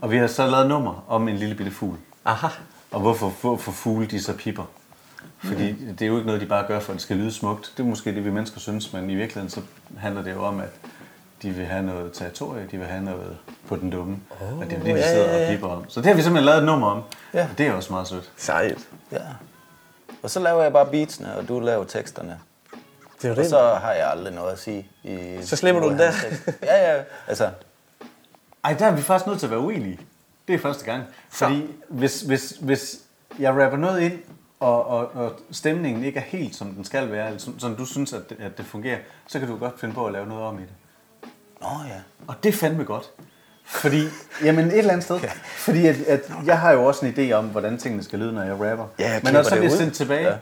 Og vi har så lavet nummer om en lille bitte fugl. Aha. Og hvorfor, hvorfor fugle de så piper? Fordi mm. det er jo ikke noget, de bare gør, for at det skal lyde smukt. Det er måske det, vi mennesker synes, men i virkeligheden så handler det jo om, at de vil have noget territorie, de vil have noget på den dumme. Oh, og det er det, de ja, sidder ja, ja. og piper om. Så det har vi simpelthen lavet et nummer om. Ja. Og det er også meget sødt. Sejt. ja. Og så laver jeg bare beatsene, og du laver teksterne. Det er jo Og det. så har jeg aldrig noget at sige. I, Så slipper du den der. Ja, ja. Altså, Ej, der er vi faktisk nødt til at være uenige. Det er første gang. Fordi hvis, hvis, hvis jeg rapper noget ind, og, og, og stemningen ikke er helt, som den skal være, eller som, som du synes, at det, at det fungerer, så kan du godt finde på at lave noget om i det. nå ja. Og det er fandme godt. Fordi, jamen et eller andet sted. Fordi at, at jeg har jo også en idé om, hvordan tingene skal lyde, når jeg rapper. Ja, jeg Men når så bliver sendt tilbage,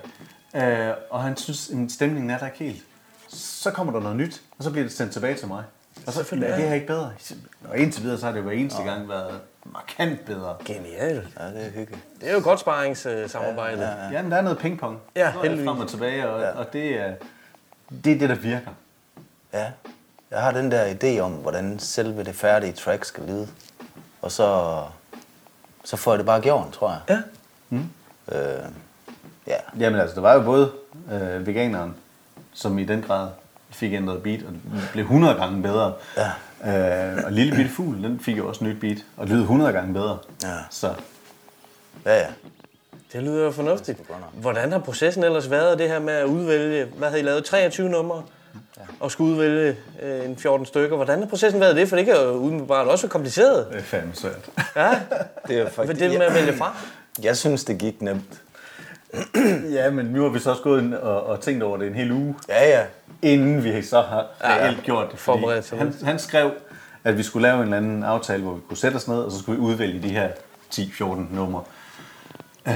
ja. øh, og han synes, at stemningen er der ikke helt, så kommer der noget nyt, og så bliver det sendt tilbage til mig. Og så er det her ikke bedre. Og indtil videre, så har det jo hver eneste gang været markant bedre. Genialt. Ja, det er hyggeligt. Det er jo godt sparringssamarbejde. Ja, ja. Ja, men der er noget pingpong. Ja, er heldigvis. Frem og tilbage, og, Ja. og det, er, det er det, der virker. Ja. Jeg har den der idé om, hvordan selve det færdige track skal lyde. Og så, så får jeg det bare gjort, tror jeg. Ja. Øh, ja. Jamen altså, der var jo både øh, veganeren, som i den grad fik ændret beat, og blev 100 gange bedre. Ja. Øh, og Lille Bitte Fugl, den fik jo også nyt beat, og lød 100 gange bedre. Ja. Så Ja, ja. Det lyder jo fornuftigt. Det er. Hvordan har processen ellers været, det her med at udvælge, hvad havde I lavet, 23 numre? Og skulle udvælge øh, en 14 stykker. Hvordan har processen været det? For det kan jo umiddelbart også være kompliceret. det er fandme svært. Ja, (laughs) Det er for faktisk, det med at vælge fra. Jeg synes, det gik nemt. ja, men nu har vi så også gået ind og, og tænkt over det en hel uge, Ja, ja. Inden vi så har Ja, ja. reelt gjort det. fordi han, han skrev, at vi skulle lave en eller anden aftale, hvor vi kunne sætte os ned, og så skulle vi udvælge de her 10-14 numre. Øh,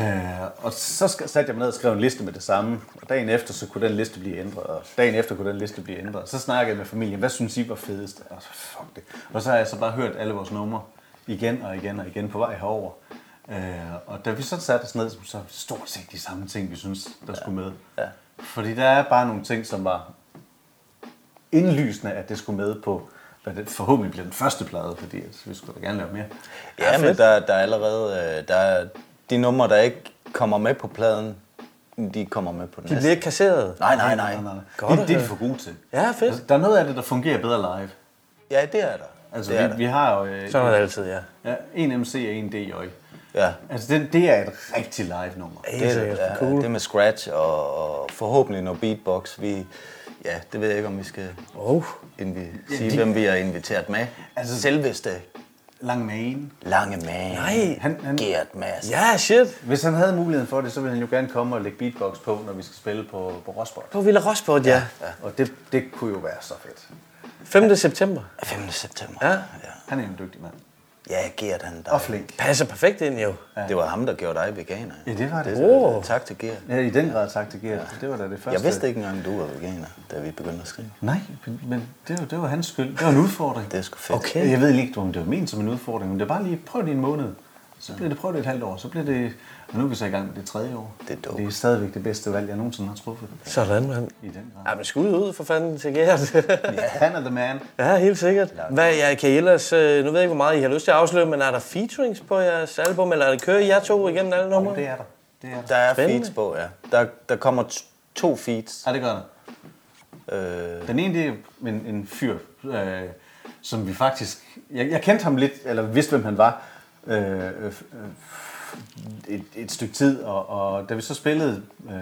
og så satte jeg mig ned og skrev en liste med det samme, og dagen efter så kunne den liste blive ændret, og dagen efter kunne den liste blive ændret. Så snakkede jeg med familien, hvad synes I var fedest? Og så, fuck det. Og så har jeg så bare hørt alle vores numre igen og igen og igen på vej herover. Øh, og da vi så satte os ned, så stort set de samme ting, vi synes, der skulle med. Ja. Fordi der er bare nogle ting, som var indlysende, at det skulle med på, hvad det forhåbentlig bliver den første plade, fordi altså, vi skulle da gerne lave mere. Ja, men der, der er allerede... øh, Der er de numre, der ikke kommer med på pladen, de kommer med på den De bliver ikke kasseret. Nej, nej, nej. nej, nej. Godt Det, det er de for gode til. Ja, fedt. Altså, der er noget af det, der fungerer bedre live. Ja, det er der. Altså, Det er vi, der. vi har jo... Øh, Sådan er det altid, ja. Ja, en MC og en DJ. Ja. Altså, det, det er et rigtig live nummer. Det er det, ja, cool. det med scratch og, og forhåbentlig noget beatbox. Vi, ja, det ved jeg ikke, om vi skal oh. invi- sige, de- hvem vi har inviteret med. Altså, Selveste Lang Mane. Lange Man. Nej. Han, han, Gert Madsen. Ja, shit. Hvis han havde muligheden for det, så ville han jo gerne komme og lægge beatbox på, når vi skal spille på, på Rosport. På Villa Rosport, ja. Og det, det kunne jo være så fedt. 5. september. 5. september. Ja. Han er en dygtig mand. Ja, Gert han der. Og flink. Passer perfekt ind, jo. Ja. Det var ham, der gjorde dig veganer. Ja, det var det. Oh. Tak til Gert. Ja, i den grad tak til Gert. Det var da det første. Jeg vidste ikke engang, du var veganer, da vi begyndte at skrive. Nej, men, det, var, det var hans skyld. Det var en udfordring. Det er sgu fedt. Okay. Jeg ved ikke, om det var ment som en udfordring, men det var bare lige, prøv det i en måned. Så bliver det prøvet et halvt år, så bliver det... Og nu er vi så i gang med det tredje år. Det er dope. Det er stadigvæk det bedste valg, jeg nogensinde har truffet. Sådan, mand. I den grad. Ja, men skud ud for fanden til Gert. Ja, han er the man. ja, helt sikkert. Hvad, ja, kan I ellers, øh, nu ved jeg ikke, hvor meget I har lyst til at afsløre, men er der featurings på jeres album, eller er det kører I jer to igennem alle numre? Det er der. Det er der. Der er Spændende. feeds på, ja. Der, der kommer to feeds. Ja, det gør der. Øh, Den ene, det er en, en fyr, øh, som vi faktisk... Jeg, jeg kendte ham lidt, eller vidste, hvem han var, øh, øh, et, et stykke tid, og, og da vi så spillede øh,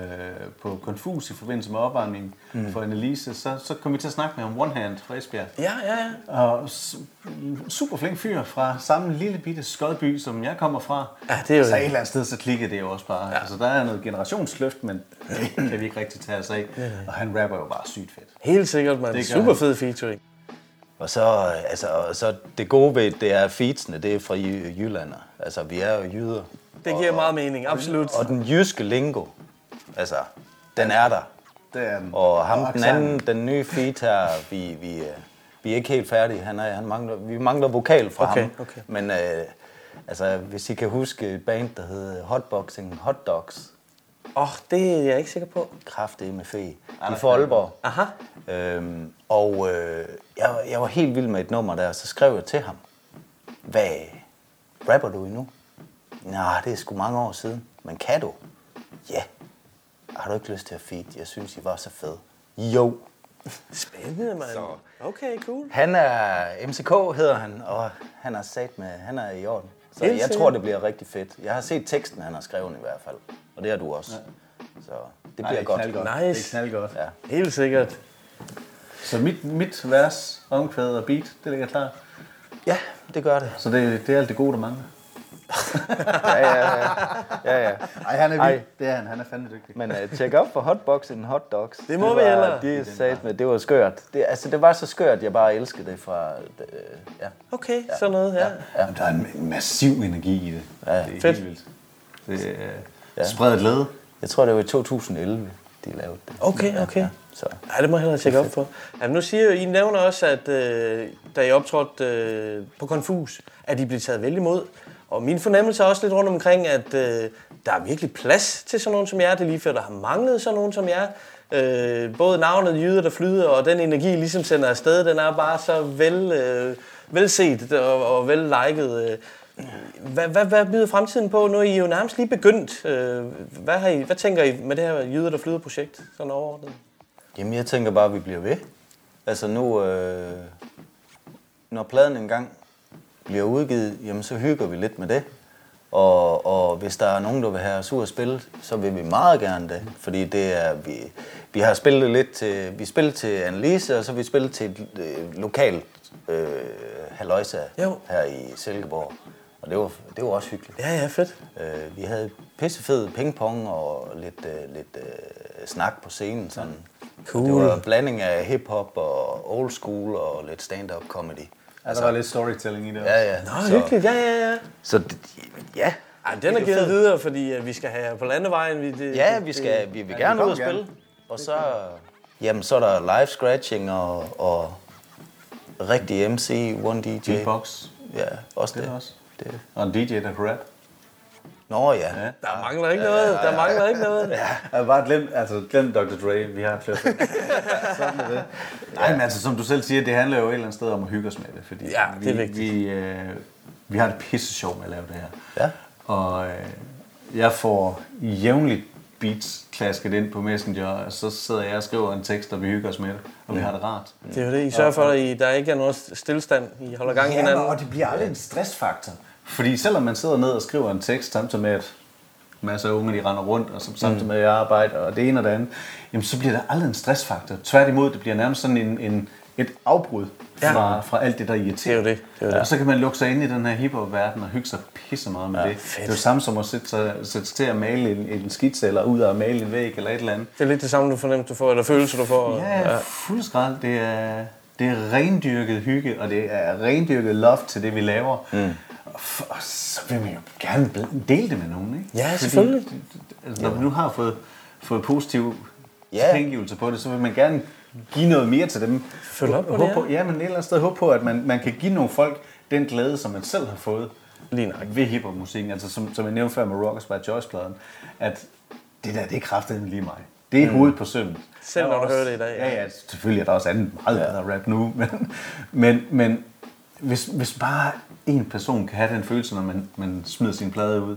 på Confus i forbindelse med opvarmningen mm. for Annelise, så, så kom vi til at snakke med ham One Hand fra Esbjerg. Ja, ja, ja. Og super flink fyr fra samme lille bitte skodby, som jeg kommer fra. Ja, det er jo- Så et eller andet sted, så klikkede det jo også bare. Ja. Altså, der er noget generationsløft, men det kan vi ikke rigtig tage os af. Og han rapper jo bare sygt fedt. Helt sikkert, mand. Super fed featuring. Og så, altså, og så det gode ved, det er at feedsene, det er fra Jy- Jylland. Altså, vi er jo jyder. Det giver meget mening, absolut. Og den jyske lingo, altså, den er der. Det er den. Og ham, Og den anden, den nye feed her, vi, vi, vi er ikke helt færdige. Han er, han mangler, vi mangler vokal fra Okay, ham. okay. Men øh, altså, hvis I kan huske et band, der hed Hotboxing Hot Dogs. Åh, oh, det er jeg ikke sikker på. Kraftigt med fe. Fra Aalborg. Aha. Øhm, og øh, jeg, jeg var helt vild med et nummer der, så skrev jeg til ham. Hvad rapper du endnu? Nej, det er sgu mange år siden. Men kan du? Ja. Har du ikke lyst til at feed? Jeg synes, I var så fed. Jo. Spændende, mand. Okay, cool. Han er, MCK hedder han, og han er sat med, han er i orden. Så Helt jeg tror, det bliver rigtig fedt. Jeg har set teksten, han har skrevet i hvert fald. Og det har du også. Så det bliver godt. Nice. Det er knaldgodt. Ja. Helt sikkert. Så mit, mit vers, omkvæd og beat, det ligger klar. ja, det gør det. Så det, det er alt det gode, der mangler. (laughs) Ja, ja, ja. ja, ja. Ej, han er vild. Det er han. Han er fandme dygtig. Men uh, tjek op for Hotboxing Hot Dogs. Det må det vi var, hellere. Det, sat med, det var skørt. Det, altså, det var så skørt, jeg bare elskede det fra... Uh, ja. Okay, sådan noget, ja. Jamen, der er en massiv energi i det. Ja, det er fedt. helt vildt. Det er Ja. spredt glæde. Jeg tror, det var i 2011, de lavede det. Okay, okay. Så. Ja, det må jeg hellere tjekke op for. Jamen, nu siger I, I nævner også, at øh, da I optrådte øh, på Confus, at I blev taget vel imod. Og min fornemmelse er også lidt rundt omkring, at øh, der er virkelig plads til sådan nogen som jer. Det er lige før, der har manglet sådan nogen som jer. Øh, både navnet Jyder, der flyder, og den energi, I ligesom sender afsted, den er bare så vel, øh, velset og, og vel liket. Øh. Hvad, hvad, hvad byder fremtiden på? Nu er I jo nærmest lige begyndt. Øh, hvad, har I, hvad tænker I med det her Jyder, der flyder projekt? Sådan overordnet. Jamen, jeg tænker bare, at vi bliver ved. Altså nu, øh, når pladen engang bliver udgivet, jamen så hygger vi lidt med det. Og, og hvis der er nogen, der vil have os ud at spille, så vil vi meget gerne det. Fordi det er, vi, vi har spillet lidt til, vi spillede til Annelise, og så vi spillet til et øh, lokalt øh, haløjsa Jo. her i Silkeborg. Og det var, det var også hyggeligt. Ja, ja, fedt. Øh, vi havde pissefed pingpong og lidt, øh, lidt øh, snak på scenen. Sådan. Cool. Det var en blanding af hip-hop og old school og lidt stand-up comedy. Altså, der var lidt storytelling i det også. Ja, ja. Nå, så. hyggeligt. Ja, ja, ja. Så det, ja. Ej, den er givet videre, fordi uh, vi skal have på landevejen. Vi, det, Ja, det- vi, skal, vi vil Ja, gerne vi ud og spille. gerne. Og så, jamen, så er der live scratching og, og rigtig MC, one DJ. Beatbox. Ja, også Det det. også. Det. Og en DJ, der kan rap. Nå ja. Ja. Der mangler ikke noget. Der mangler ikke noget. Jeg har bare glemt, altså glemt Dr. Dre, vi har flere (laughs) Sådan er det. Nej, men altså, som du selv siger, det handler jo et eller andet sted om at hygge os med det. Fordi Ja, det er vi, vigtigt. Vi, øh, vi har det pisse sjovt med at lave det her. Ja. Og øh, jeg får jævnligt beats klasket ind på Messenger, og så sidder jeg og skriver en tekst, og vi hygger os med det, og vi har det rart. Det er jo det, I sørger for, at I, der ikke er noget stillstand. I holder gang i Ja, hinanden. og det bliver aldrig en stressfaktor. Fordi selvom man sidder ned og skriver en tekst, samtidig med, at masser af unge de render rundt, og samtidig med, at jeg arbejder, og det ene og det andet, jamen så bliver der aldrig en stressfaktor. Tværtimod, det bliver nærmest sådan en, en, et afbrud fra, ja. fra alt det, der irriterer. Det er jo det, det er jo det. Og så kan man lukke sig ind i den her hiphop-verden og hygge sig pisse meget med ja, det. fedt. Det er jo samme som at sætte sig, sætte sig til at male en, en skitse, eller ud og male en væg, eller et eller andet. Det er lidt det samme, du fornemmer, du får, eller følelser, du får. Ja, fuld skrald. Det er, det er rendyrket hygge, og det er rendyrket love til det, vi laver. Mm. Og, så vil man jo gerne dele det med nogen, ikke? Ja, selvfølgelig. altså, når vi nu har fået, fået positiv Ja. ja. tilkendegivelse på det, så vil man gerne give noget mere til dem. Følg op på Håb det, på, ja, men et eller andet sted håbe på, at man, man kan give nogle folk den glæde, som man selv har fået Lige nok. ved hiphop-musikken. Altså, som, som jeg nævnte før med Rockers by Choice-pladen, at det der, det er kraftigt lige mig. Det er mm. hovedet på sømmen. Selv når du også- hører det i dag, ja. Ja, ja, selvfølgelig er der også andet meget ja. bedre rap nu, (laughs) men, men, men hvis, hvis bare en person kan have den følelse, når man, man smider sin plade ud,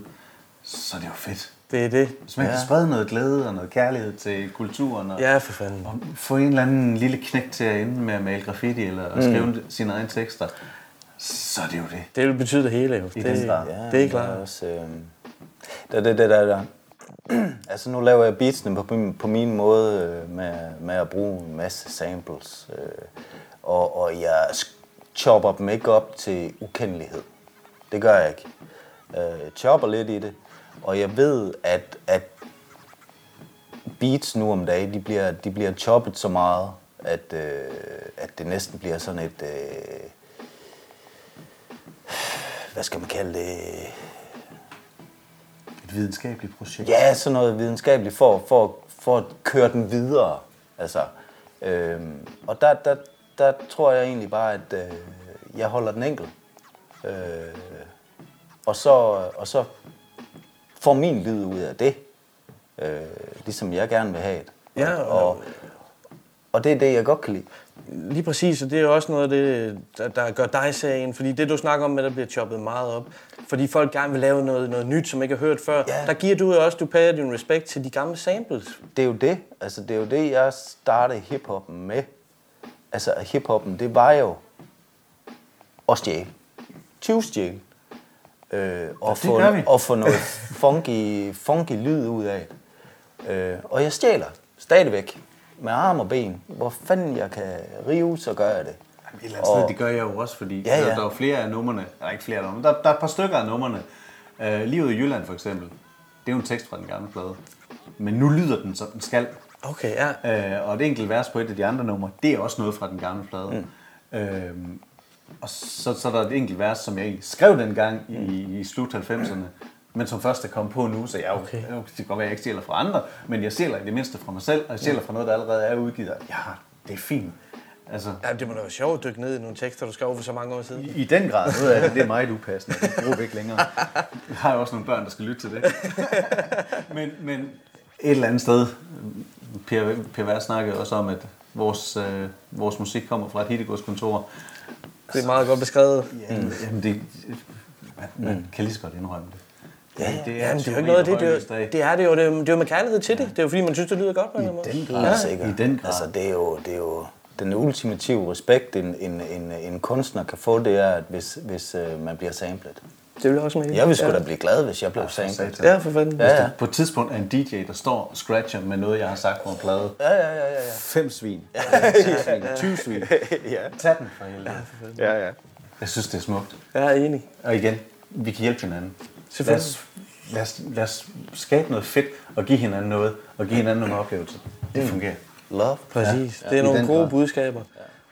så er det jo fedt. Det er det. Hvis man ja. kan sprede noget glæde og noget kærlighed til kulturen, og, Ja, for fanden. og få en eller anden lille knæk til at ende med at male graffiti, eller at skrive mm. sine egne tekster, så er det jo det. Det vil betyde det hele, jo. I det, den grad. Ja, det er der klart. Også, øh, der, det, det der, der. (clears throat) altså nu laver jeg beatsene på, min- på min måde øh, med, med at bruge en masse samples. Øh, og, og jeg chopper dem ikke op til ukendelighed. Det gør jeg ikke. Øh, chopper lidt i det. Og jeg ved, at, at beats nu om dagen, de bliver, de bliver choppet så meget, at, øh, at det næsten bliver sådan et... Øh, hvad skal man kalde det? Et videnskabeligt projekt. Ja, sådan noget videnskabeligt for, for, for at køre den videre. Altså, øhm, og der, der, der tror jeg egentlig bare, at øh, jeg holder den enkel. Øh, og, så, og så får min lyd ud af det, øh, ligesom jeg gerne vil have det. Ja, og- og, og det er det, jeg godt kan lide. Lige præcis, og det er også noget af det, der, der gør dig sagen. Fordi det, du snakker om med, der bliver choppet meget op. Fordi folk gerne vil lave noget, noget nyt, som ikke har hørt før. Ja. Der giver du jo også, du payer din respekt til de gamle samples. det er jo det. Altså, det er jo det, jeg startede hiphoppen med. Altså, hiphoppen, det var jo at stjæle. Tyvstjæle. Øh, og, det få, og få noget funky, funky lyd ud af. Øh, og jeg stjæler stadigvæk med arm og ben. Hvor fanden jeg kan rive, så gør jeg det. Et eller andet sted, det gør jeg jo også, fordi Ja, ja. Der, der er flere af numrene, der er ikke flere af men der, der er et par stykker af numrene. Uh, Livet i Jylland for eksempel, det er jo en tekst fra den gamle plade. Men nu lyder den, som den skal. Okay, ja. Uh, og et enkelt vers på et af de andre numre, det er også noget fra den gamle plade. Mm. Uh, og så, så er der et enkelt vers, som jeg skrev dengang i, i slut 90'erne, men som først er kommet på nu, så jeg, okay. det kan godt være, at jeg ikke stjæler fra andre, men jeg stjæler i det mindste fra mig selv, og jeg stjæler fra noget, der allerede er udgivet. Ja, det er fint. Altså, ja. det må da være sjovt at dykke ned i nogle tekster, du skrev for så mange år siden. i, I den grad. Af det, det er meget upassende. Det bruger vi ikke længere. Jeg har jo også nogle børn, der skal lytte til det. (laughs) men, men et eller andet sted, Per, per Vers snakkede også om, at vores, øh, vores musik kommer fra et hittegodskontor. Det er meget godt beskrevet. Ja, jamen det, man, man kan lige så godt indrømme det. Ja, det det er Jamen, det er jo ikke noget af det. Det, er, jo- det er det jo. Det er, det er jo med kærlighed til det. Det er jo fordi, man synes, det lyder godt på en eller anden måde. den grad. Ja, sikkert. I den grad. Altså, det er jo, det er jo den ultimative respekt, en, en, en, en kunstner kan få, det er, at hvis, hvis øh, man bliver samlet. Det vil jeg også mene. Jeg vil sgu ja. da blive glad, hvis jeg blev samlet. satan. Ja, for fanden. Ja, ja. På et tidspunkt er en DJ, der står og scratcher med noget, jeg har sagt på en plade. Ja, ja, ja, ja. ja. Fem svin. 10 svin. (laughs) 20 svin. ja. Tag den for helvede. ja, ja. Jeg synes, det er smukt. Jeg er enig. Og igen, vi kan hjælpe hinanden. Lad Selvfølgelig. os, lad, os, lad os skabe noget fedt, og give hinanden noget, og give hinanden nogle oplevelser. Det fungerer. Love. Præcis. Ja, Det er i nogle gode grad. budskaber.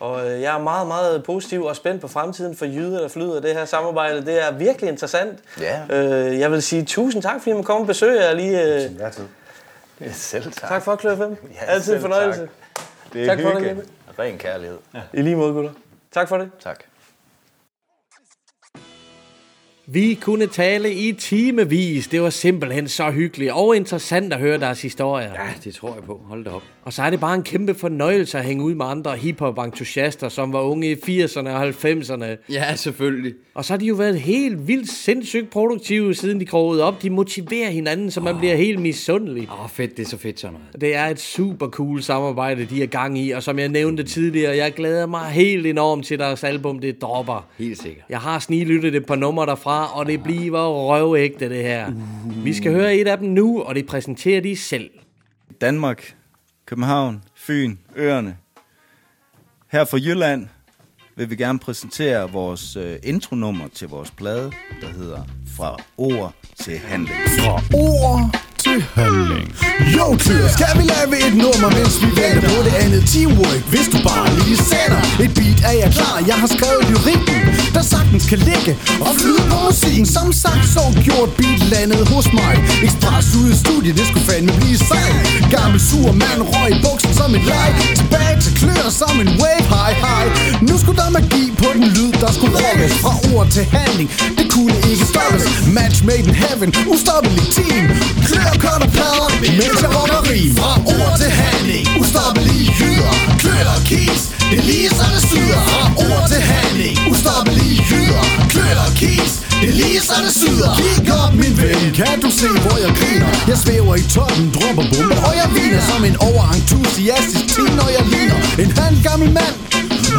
Og øh, jeg er meget, meget positiv og spændt på fremtiden for Jyder, der flyder det her samarbejde. Det er virkelig interessant. Ja. Øh, jeg vil sige tusind tak, fordi må komme og besøge jer lige. Øh, Ja, tid. Selv tak. tak for Klør 5. Ja, Altid en fornøjelse. tak. Det er Tak for det, hygge. Ren kærlighed. I lige måde, gutter. Tak for det. Tak. Vi kunne tale i timevis. Det var simpelthen så hyggeligt og interessant at høre deres historier. Ja, det tror jeg på. Hold da op. Og så er det bare en kæmpe fornøjelse at hænge ud med andre hiphop-entusiaster, som var unge i 80'erne og 90'erne. Ja, selvfølgelig. Og så har de jo været helt vildt sindssygt produktive, siden de krogede op. De motiverer hinanden, så man bliver helt misundelig. Åh, oh, fedt. Det er så fedt sådan noget. Det er et super cool samarbejde, de er gang i, og som jeg nævnte tidligere, jeg glæder mig helt enormt til deres album, det dropper. Helt sikkert. Jeg har snilyttet et par numre derfra, og det bliver røvægte, det her. Vi skal høre et af dem nu, og det præsenterer de selv. Danmark, København, Fyn, Øerne. Her fra Jylland vil vi gerne præsentere vores øh, intronummer til vores plade, der hedder Fra ord til handling. Fra ord til handling. Jo, Tyr, skal vi lave et nummer, mens vi venter på det andet teamwork? Hvis du bare lige sætter et beat, er jeg klar. Jeg har skrevet lyrikken, der sagtens kan ligge og flyde på musikken. Som sagt, så gjort beat landet hos mig. Express ud i studiet, det skulle fandme blive sej. Gammel sur mand røg i buksen som et leg. Tilbage til klør som en wave, hej hej Nu skulle der magi på den lyd, der skulle rockes fra ord til handling. Det kunne ikke stoppes. Match made in heaven, ustoppelig team. Klør, cut og plader, mens jeg rocker rim Fra ord til handling, ustoppelige hyder Klør og kis, det er lige så det syder. Ord til handling, ustoppelige jyder. Klør og kis, det er lige så det syder. Kig op, min ven, kan du se, hvor jeg griner? Jeg svæver i toppen, dropper bomber, og jeg viner som en overentusiastisk teen, når jeg ligner en halvgammel mand.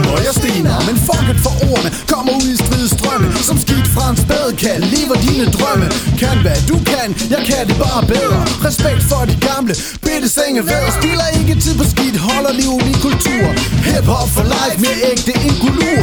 Når jeg stener, men fucket for ordene Kommer ud i stridstrømme Som skidt fra en spædekald Lever dine drømme. Kan hvad du kan, jeg kan det bare bedre. Respekt for de gamle Bitte senge ved Spiller ikke tid på skidt. Holder liv i kultur. Hip-hop for life med ægte inkulur.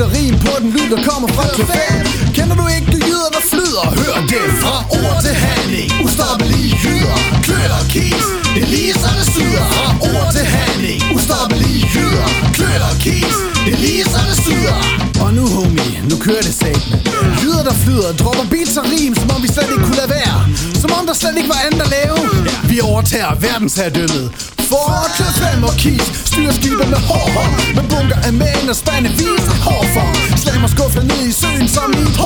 Spytter rim på den lyd, der kommer fra klaveren Kender du ikke det jyder, der flyder? Hør det fra ord til handling. Ustoppelige jyder Klør og kis. Det er lige så det syder. Fra ord til handling. Ustoppelige jyder Klør og kis. Det er lige så det syder. Og nu homie, nu kører det satme Jyder der flyder, dropper beats og rim Som om vi slet ikke kunne lade være. Som om der slet ikke var andet at lave. Vi overtager verdensherredømmet for til fem og kis. Styrer skibet med hård hånd Med bunker af mænd og spande vis af hårfond Slammer skuffer ned i søen som i et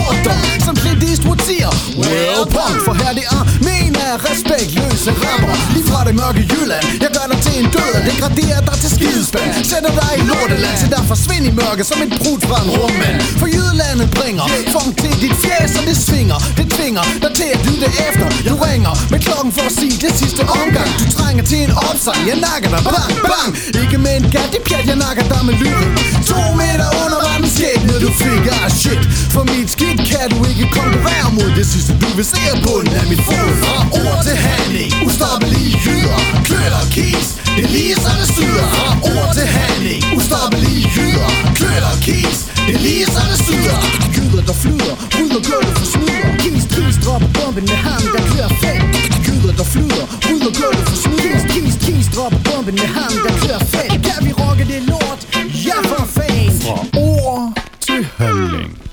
Som Clint Eastwood siger Well punk. For her det er men af respektløse rammer Lige fra det mørke Jylland. Jeg gør dig til en død og degraderer dig til skidespand. Sætter dig i lorteland Til der forsvind i mørke som en brud fra en rummand For jydelandet bringer funk til dit fjæs og det svinger. Det tvinger dig til at lytte efter. Du ringer med klokken for at sige det sidste omgang. Du trænger til en opsang. Jeg nakker dig. Bang bang. Ikke med en kat, det pjat Jeg nakker dig med lyrik To meter under skæbne du fik Ah shit. For mit skidt kan du ikke konkurrere mod Det sidste du vil se er bunden af mit fod Fra ord til handling. Ustoppelige jyder Klør og kis. Det lige så det syder Fra ord til handling. Ustoppelige jyder Klør og kis. Det lige så det syder Gyder der flyder. Rydder gulvet for snyder Kis, kis, dropper bomben med ham der klør fedt Gyder der flyder. Rydder gulvet for snyder Kis, Kis, kis, dropper bomben med ham der klør fedt handling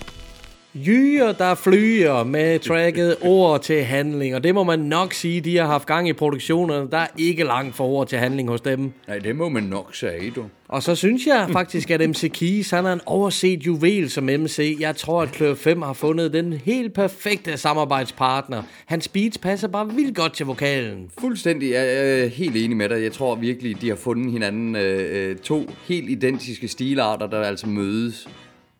Jyer, der flyer med tracket ord til handling, og det må man nok sige, de har haft gang i produktionerne. Der er ikke langt for ord til handling hos dem. Nej, det må man nok sige, du. Og så synes jeg faktisk, at MC Keys, han er en overset juvel som MC. Jeg tror, at Klør 5 har fundet den helt perfekte samarbejdspartner. Hans beats passer bare vildt godt til vokalen. Fuldstændig. Jeg er helt enig med dig. Jeg tror virkelig, de har fundet hinanden øh, øh, to helt identiske stilarter, der altså mødes.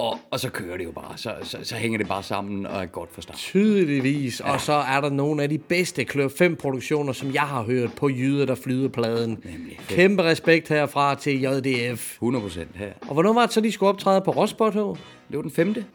Og, og så kører det jo bare. Så, så, så hænger det bare sammen og er godt for start. Tydeligvis. Ja. Og så er der nogle af de bedste Klør 5 produktioner, som jeg har hørt på Jyder, der flyder pladen. Nemlig. Kæmpe respekt herfra til JDF. 100% her. Og hvornår var det så, de skulle optræde på Rospot? Det var den femte.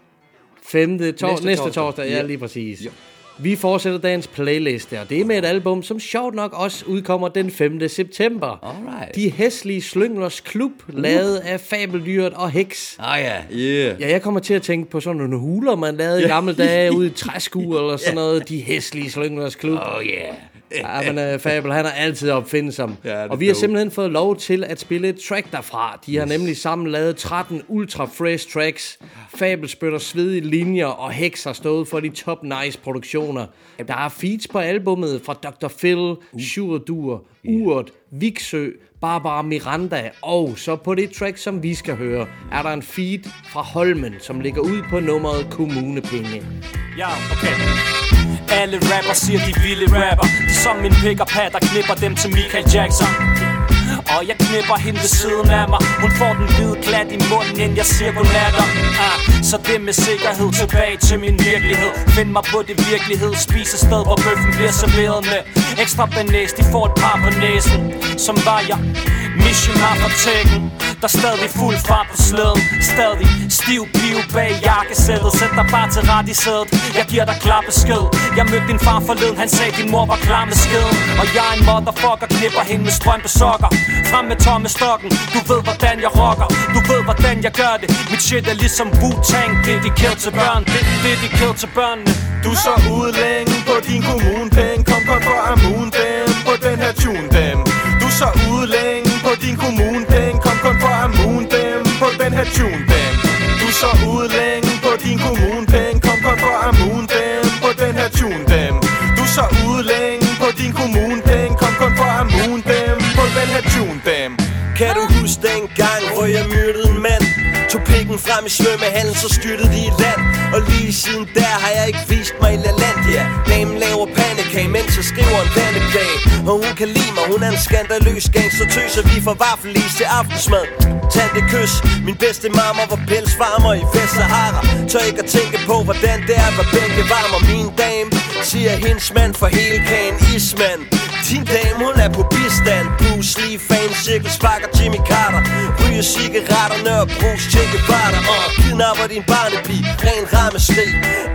Femte, tor- næste, Næste torsdag. torsdag, ja, lige præcis. Ja. Vi fortsætter dagens playliste, og det er med et album, som sjovt nok også udkommer den 5. september. Alright. De Hæslige Slynglers Klub, lavet af Fabeldyret og Heks. Ah ja, yeah. Ja, jeg kommer til at tænke på sådan nogle huler, man lavede i gamle dage ude i træskuer eller sådan (laughs) noget. De Hæslige Slynglers Klub. Oh yeah. Ja, men uh, Fabel, han er altid opfindsom. Ja, og vi har simpelthen fået lov til at spille et track derfra. De har nemlig sammen lavet 13 ultra fresh tracks. Fabel spytter svedige linjer, og Hex har stået for de top nice produktioner. Der er feats på albummet fra Dr. Phil, Uh. Shuradur, Urt, Viksø, Barbara Miranda, og så på det track, som vi skal høre, er der en feed fra Holmen, som ligger ud på nummeret Kommunepenge. Ja, okay. Alle rapper siger, de vilde rapper. De er som min pick og der klipper dem til Michael Jackson. Og jeg knipper hende ved siden af mig. Hun får den hvide klat i munden, inden jeg siger godnatter ah, Så det med sikkerhed tilbage til min virkelighed. Find mig på det virkelighed Spise sted, hvor bøffen bliver serveret med. Ekstra banæs, de får et par på næsen. Som var jeg. Mishima fra tækken Der er stadig fuld fart på slæden. Stadig stiv piv bag jakkesættet Sæt dig bare til ret i sædet. Jeg giver dig klar besked. Jeg mødte din far forleden. Han sagde din mor var klar med skeden. Og jeg er en motherfucker Knipper hende med strømpe sokker. Frem med tomme stokken. Du ved hvordan jeg rocker. Du ved hvordan jeg gør det. Mit shit er ligesom Wu-Tang. Dedikeret til børn. Det dedikeret til børnene. Du så ude længe på din kommunepenge. Kom godt for Amun dem På den her tune dem Du så ude længe på din kommunepenge Kom kun for Amun dem På den her tune dem. Du så ude længe på din kommunepenge Kom kun for Amun dem På den her tune dem. Du så ude længe på din kommunepenge Kom kun for Amun dem På den her tune dem. Kan du huske dengang, hvor jeg myrdede en mand? Tog pikken frem i svømmehallen, så styrtede de i land. Og lige siden der har jeg ikke vist mig i LaLandia Damen laver pandekage, mens jeg skriver en vandeplag Og hun kan lide mig, hun er en skandaløs gang. Så tøser vi for vaffelis til aftensmad. Tag det kys, min bedste mamma var pelsvarmer i Vestsahara. Tør ikke at tænke på, hvordan det er, hvad bænke varmer. Min dame siger hendes mand for hele kagen Ismand. Din dame, hun er på bistand. Bruce Lee, fan, cirkel, sparker Jimmy Carter. Ryger cigaretterne og Bruce Che Guevara Og kidnapper din barnepige, ren rammesteg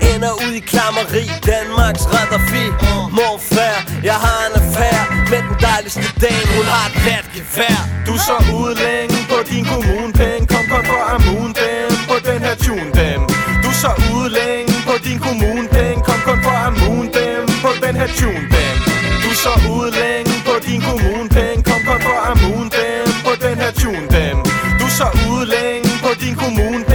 Ender ud i klammeri, Danmarks Raddafi Morfær, jeg har en affære Med den dejligste dame, hun har et plat gevær. Du så ude længe på din kommunepenge. Kom godt for Amun dem På den her tune dem. Du så ude længe på din kommunepenge. Kom godt for Amun dem På den her tune dem. Du så ude længe på din kommunepenge. Kom godt for Amun dem På den her tune dem. Du så ude længe på din kommunepenge.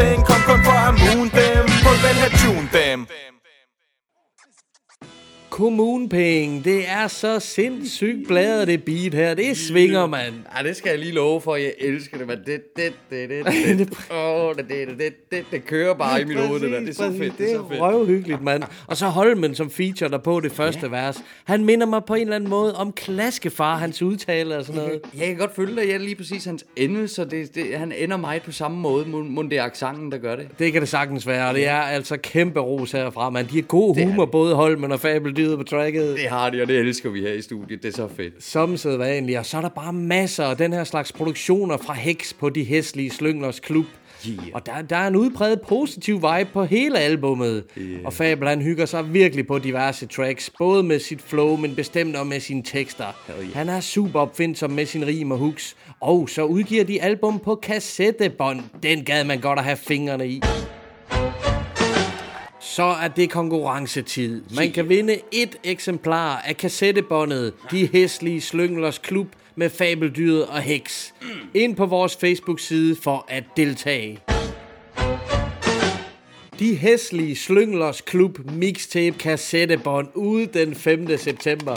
Kommunepenge, det er så sindssygt bladet det beat her. Det svinger, mand. Ja, det skal jeg lige love for. Jeg elsker det, men det, det, det, det, det, (laughs) det, oh, det, det, det, det, det, kører bare i mit hoved, det der. Det er så fedt, det er er så fedt. røvhyggeligt, mand. Og så Holmen som feature der på det første ja. vers. Han minder mig på en eller anden måde om klaskefar, hans udtale og sådan noget. Jeg kan godt følge dig. Jeg er lige præcis hans ende, så det, det, han ender mig på samme måde. Må, må det er accenten, der gør det. Det kan det sagtens være, og det er altså kæmpe ros herfra, man. De har god humor, både Holmen og Fabeldyret på tracket. Det har de, og det elsker vi her i studiet. Det er så fedt. Som sædvanligt, og så er der bare masser af den her slags produktioner fra Hex på de hæslige slyngers klub. Yeah. Og der, der er en udpræget positiv vibe på hele albummet. Yeah. Og Fabel han hygger sig virkelig på diverse tracks, både med sit flow, men bestemt også med sine tekster. yeah. Han er super opfindsom med sin rim og hooks. Og så udgiver de album på kassettebånd. Den gad man godt at have fingrene i. Så er det konkurrencetid. Man kan vinde et eksemplar af kassettebåndet De Hæslige Slynglers Klub med Fabeldyret og Hex. Ind på vores Facebook-side for at deltage. De Hæslige Slynglers Klub mixtape kassettebånd ude den 5. september.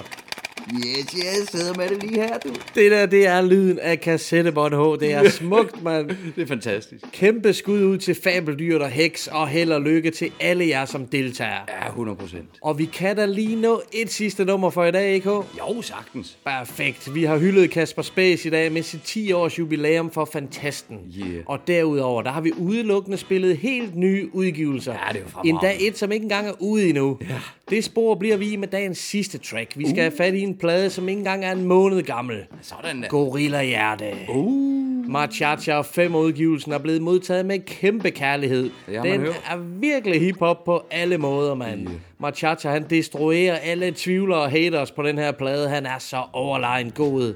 Yes, yes, sidder med det lige her, du. Det der, det er lyden af kassettebånd H. Det er (laughs) smukt, mand. Det er fantastisk. Kæmpe skud ud til Fabeldyret og Hex, og held og lykke til alle jer, som deltager. Ja, 100 procent. Og vi kan da lige nå et sidste nummer for i dag, ikke? Jo, sagtens. Perfekt. Vi har hyldet Kasper Space i dag med sit 10 års jubilæum for Fantasten. Yeah. Og derudover, der har vi udelukkende spillet helt nye udgivelser. Ja, det er jo. Endda et, som ikke engang er ude endnu. Ja. Det spor bliver vi i med dagens sidste track. Vi skal uh. have fat i en plade, som ikke engang er en måned gammel. Sådan der. Gorilla Hjerte. Uh. Machacha og fem udgivelsen er blevet modtaget med kæmpe kærlighed. Man Den hørt. er virkelig hiphop på alle måder, mand. Yeah. Machacha, han destruerer alle tvivlere og haters på den her plade. Han er så overlegen god.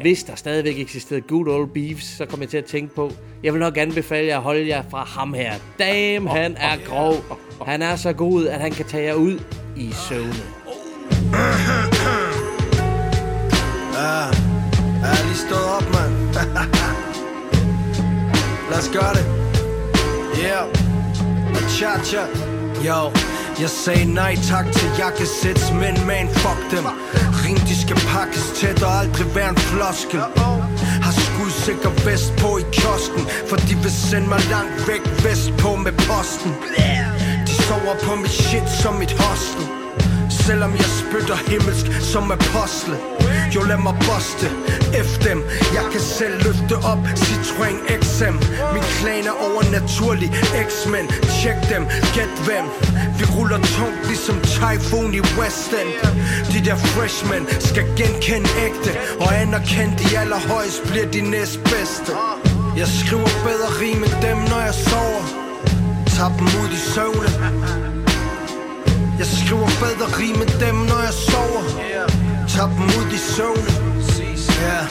Hvis der stadigvæk eksisterede good old beefs, så kommer jeg til at tænke på, jeg vil nok anbefale jer at holde jer fra ham her. Damn, han er grov. Han er så god, at han kan tage jer ud i søvne. Ja, jeg er lige stået op, mand. (laughs) Lad os gøre det. Yeah. Cha-cha. Yo, jeg sagde nej tak til jakkesæts, men man, fuck dem. Ring, de skal pakkes tæt og aldrig være en floskel. Har skudsikker vest på i kiosken, for de vil sende mig langt væk vest på med posten. Sover på mit shit som mit hostel. Selvom jeg spytter himmelsk som apostle. Jo lad mig boste F dem. Jeg kan selv løfte op Citroën XM Min klan er overnaturlig X-Men. Check dem. Gæt hvem? Vi ruller tungt ligesom Typhoon i West End. De der freshmen skal genkende ægte Og anerkende de allerhøjst bliver de næstbedste. Jeg skriver bedre rim end dem når jeg sover tager dem ud i søvne. Jeg skriver bedre rim end dem, når jeg sover. Tag dem ud i søvne. Yeah.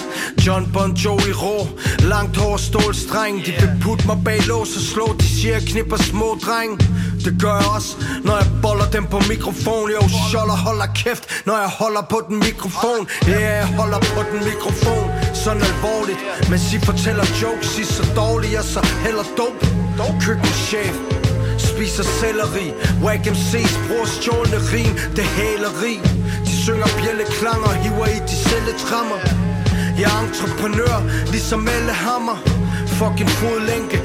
John Bon Jovi rå. Langt hår stålstreng De vil putte mig bag lås og slå. De siger jeg knipper små dreng. Det gør jeg også Når jeg boller dem på mikrofon. Jo, sjoller holder kæft Når jeg holder på den mikrofon. Ja, yeah, jeg holder på den mikrofon. Sådan alvorligt Mens I fortæller jokes I så dårlige Og så heller dope. Køkkenchef Spiser selleri Wack MC's bruger stjålne rim Det hæleri De synger bjælleklang og hiver i de celletrammer Jeg er entreprenør Ligesom alle hammer. Fucking fodlænke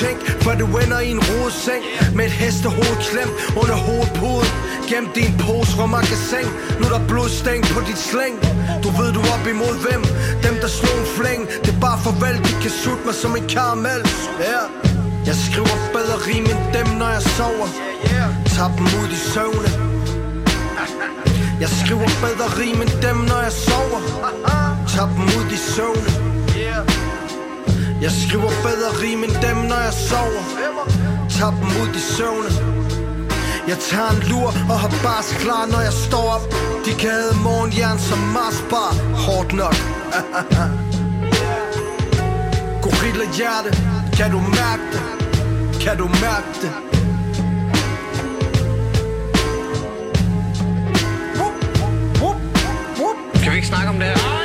tænk For du ender i en rodeseng Med et hestehoved klemt under hovedpuden. Gem din pose fra magasin Nu er der blodstæng på dit slæng. Du ved du op imod hvem? Dem der slog en flæng. Det er bare farvel De kan sutte mig som en karamel. Ja. Jeg skriver bedre rim end dem når jeg sover. Tag dem ud i søvne. Jeg skriver bedre rim end dem når jeg sover. Tag dem ud i søvne. Jeg skriver bedre rim end dem når jeg sover Tag dem ud i søvne jeg tager en lur og har bars klar, når jeg står op De kan have morgenjern som Mars bar Hårdt nok (laughs) Gorilla hjerte Kan du mærke det? Kan du mærke det? Kan vi ikke snakke om det her?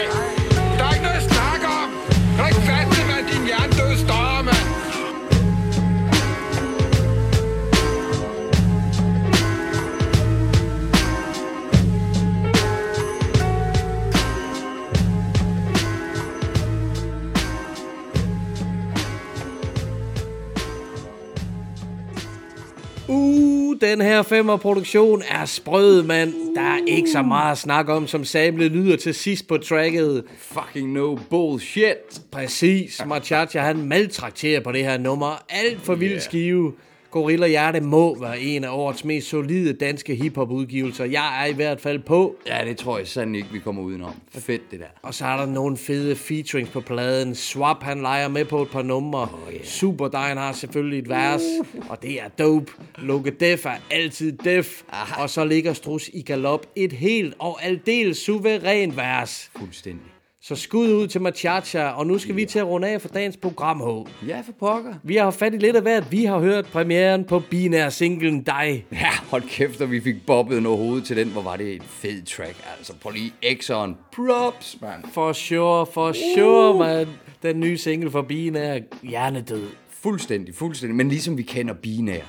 Den her femmerproduktion er sprød, mand. Der er ikke så meget at snakke om, som samlet lyder til sidst på tracket. Fucking no bullshit. Præcis. Machacha, han maltrakterer på det her nummer. Alt for vild skive. Gorilla Hjerte må være en af årets mest solide danske hiphop-udgivelser. Jeg er i hvert fald på. Ja, det tror jeg sandelig ikke, vi kommer udenom. Fedt, det der. Og så er der nogle fede featurings på pladen. Swap, han leger med på et par numre. Oh, yeah. Super Dine har selvfølgelig et vers, og det er dope. Lukke Def er altid def. Aha. Og så ligger Strus i galop et helt og aldeles suveræn vers. Fuldstændig. Så skud ud til Machacha, og nu skal vi til at runde af for dagens program, H. Ja, for pokker. Vi har fat i lidt af hvert. Vi har hørt premieren på binær singlen Dig. Ja, hold kæft, og vi fik bobbet noget hoved til den. Hvor var det et fed track. Altså, prøv lige Exxon. Props, man. For sure, for sure, man. Den nye single for binær hjernedød. Fuldstændig, fuldstændig. Men ligesom vi kender binær.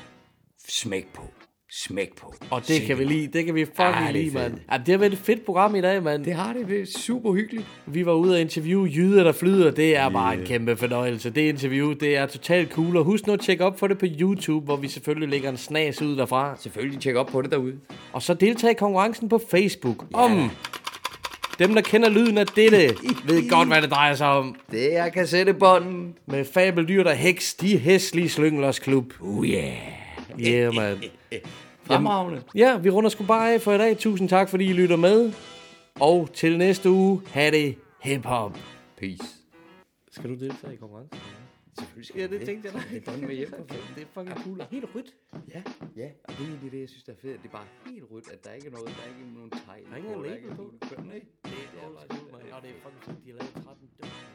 Smæk på. Smæk på. Og det kan vi lide. Det kan vi fucking Ah, er lide, mand. Ja, det har været et fedt program i dag, mand. Det har det. Det er super hyggeligt. Vi var ude og interviewe jyder, der flyder. Det er bare en kæmpe fornøjelse. Det interview, det er totalt cool. Og husk nu at tjekke op for det på YouTube, hvor vi selvfølgelig lægger en snas ud derfra. Selvfølgelig tjek op på det derude. Og så deltag i konkurrencen på Facebook. Ja. Om dem, der kender lyden af dette, (laughs) ved godt, hvad det drejer sig om. Det er kassettebånden. Med fabeldyr, der heks, de hæslige slynglers klub. Oh yeah. Yeah, man. (laughs) Fremragende. Ja, vi runder sgu bare af for i dag. Tusind tak, fordi I lytter med. Og til næste uge, ha' det hip-hop. Peace. Skal du deltage i konkurrencen? Selvfølgelig skal det tænkte jeg Det er med hjem. (laughs) Det er fucking cool. Og helt rødt. Ja, ja. Og det er egentlig det, jeg synes, der er fedt. Det er bare helt rødt, at der ikke er noget, der er ikke nogen tegn. Der er ingen label på. Nej, Det er, det bare man. Og det er fucking fedt, de har lavet 13 døgn.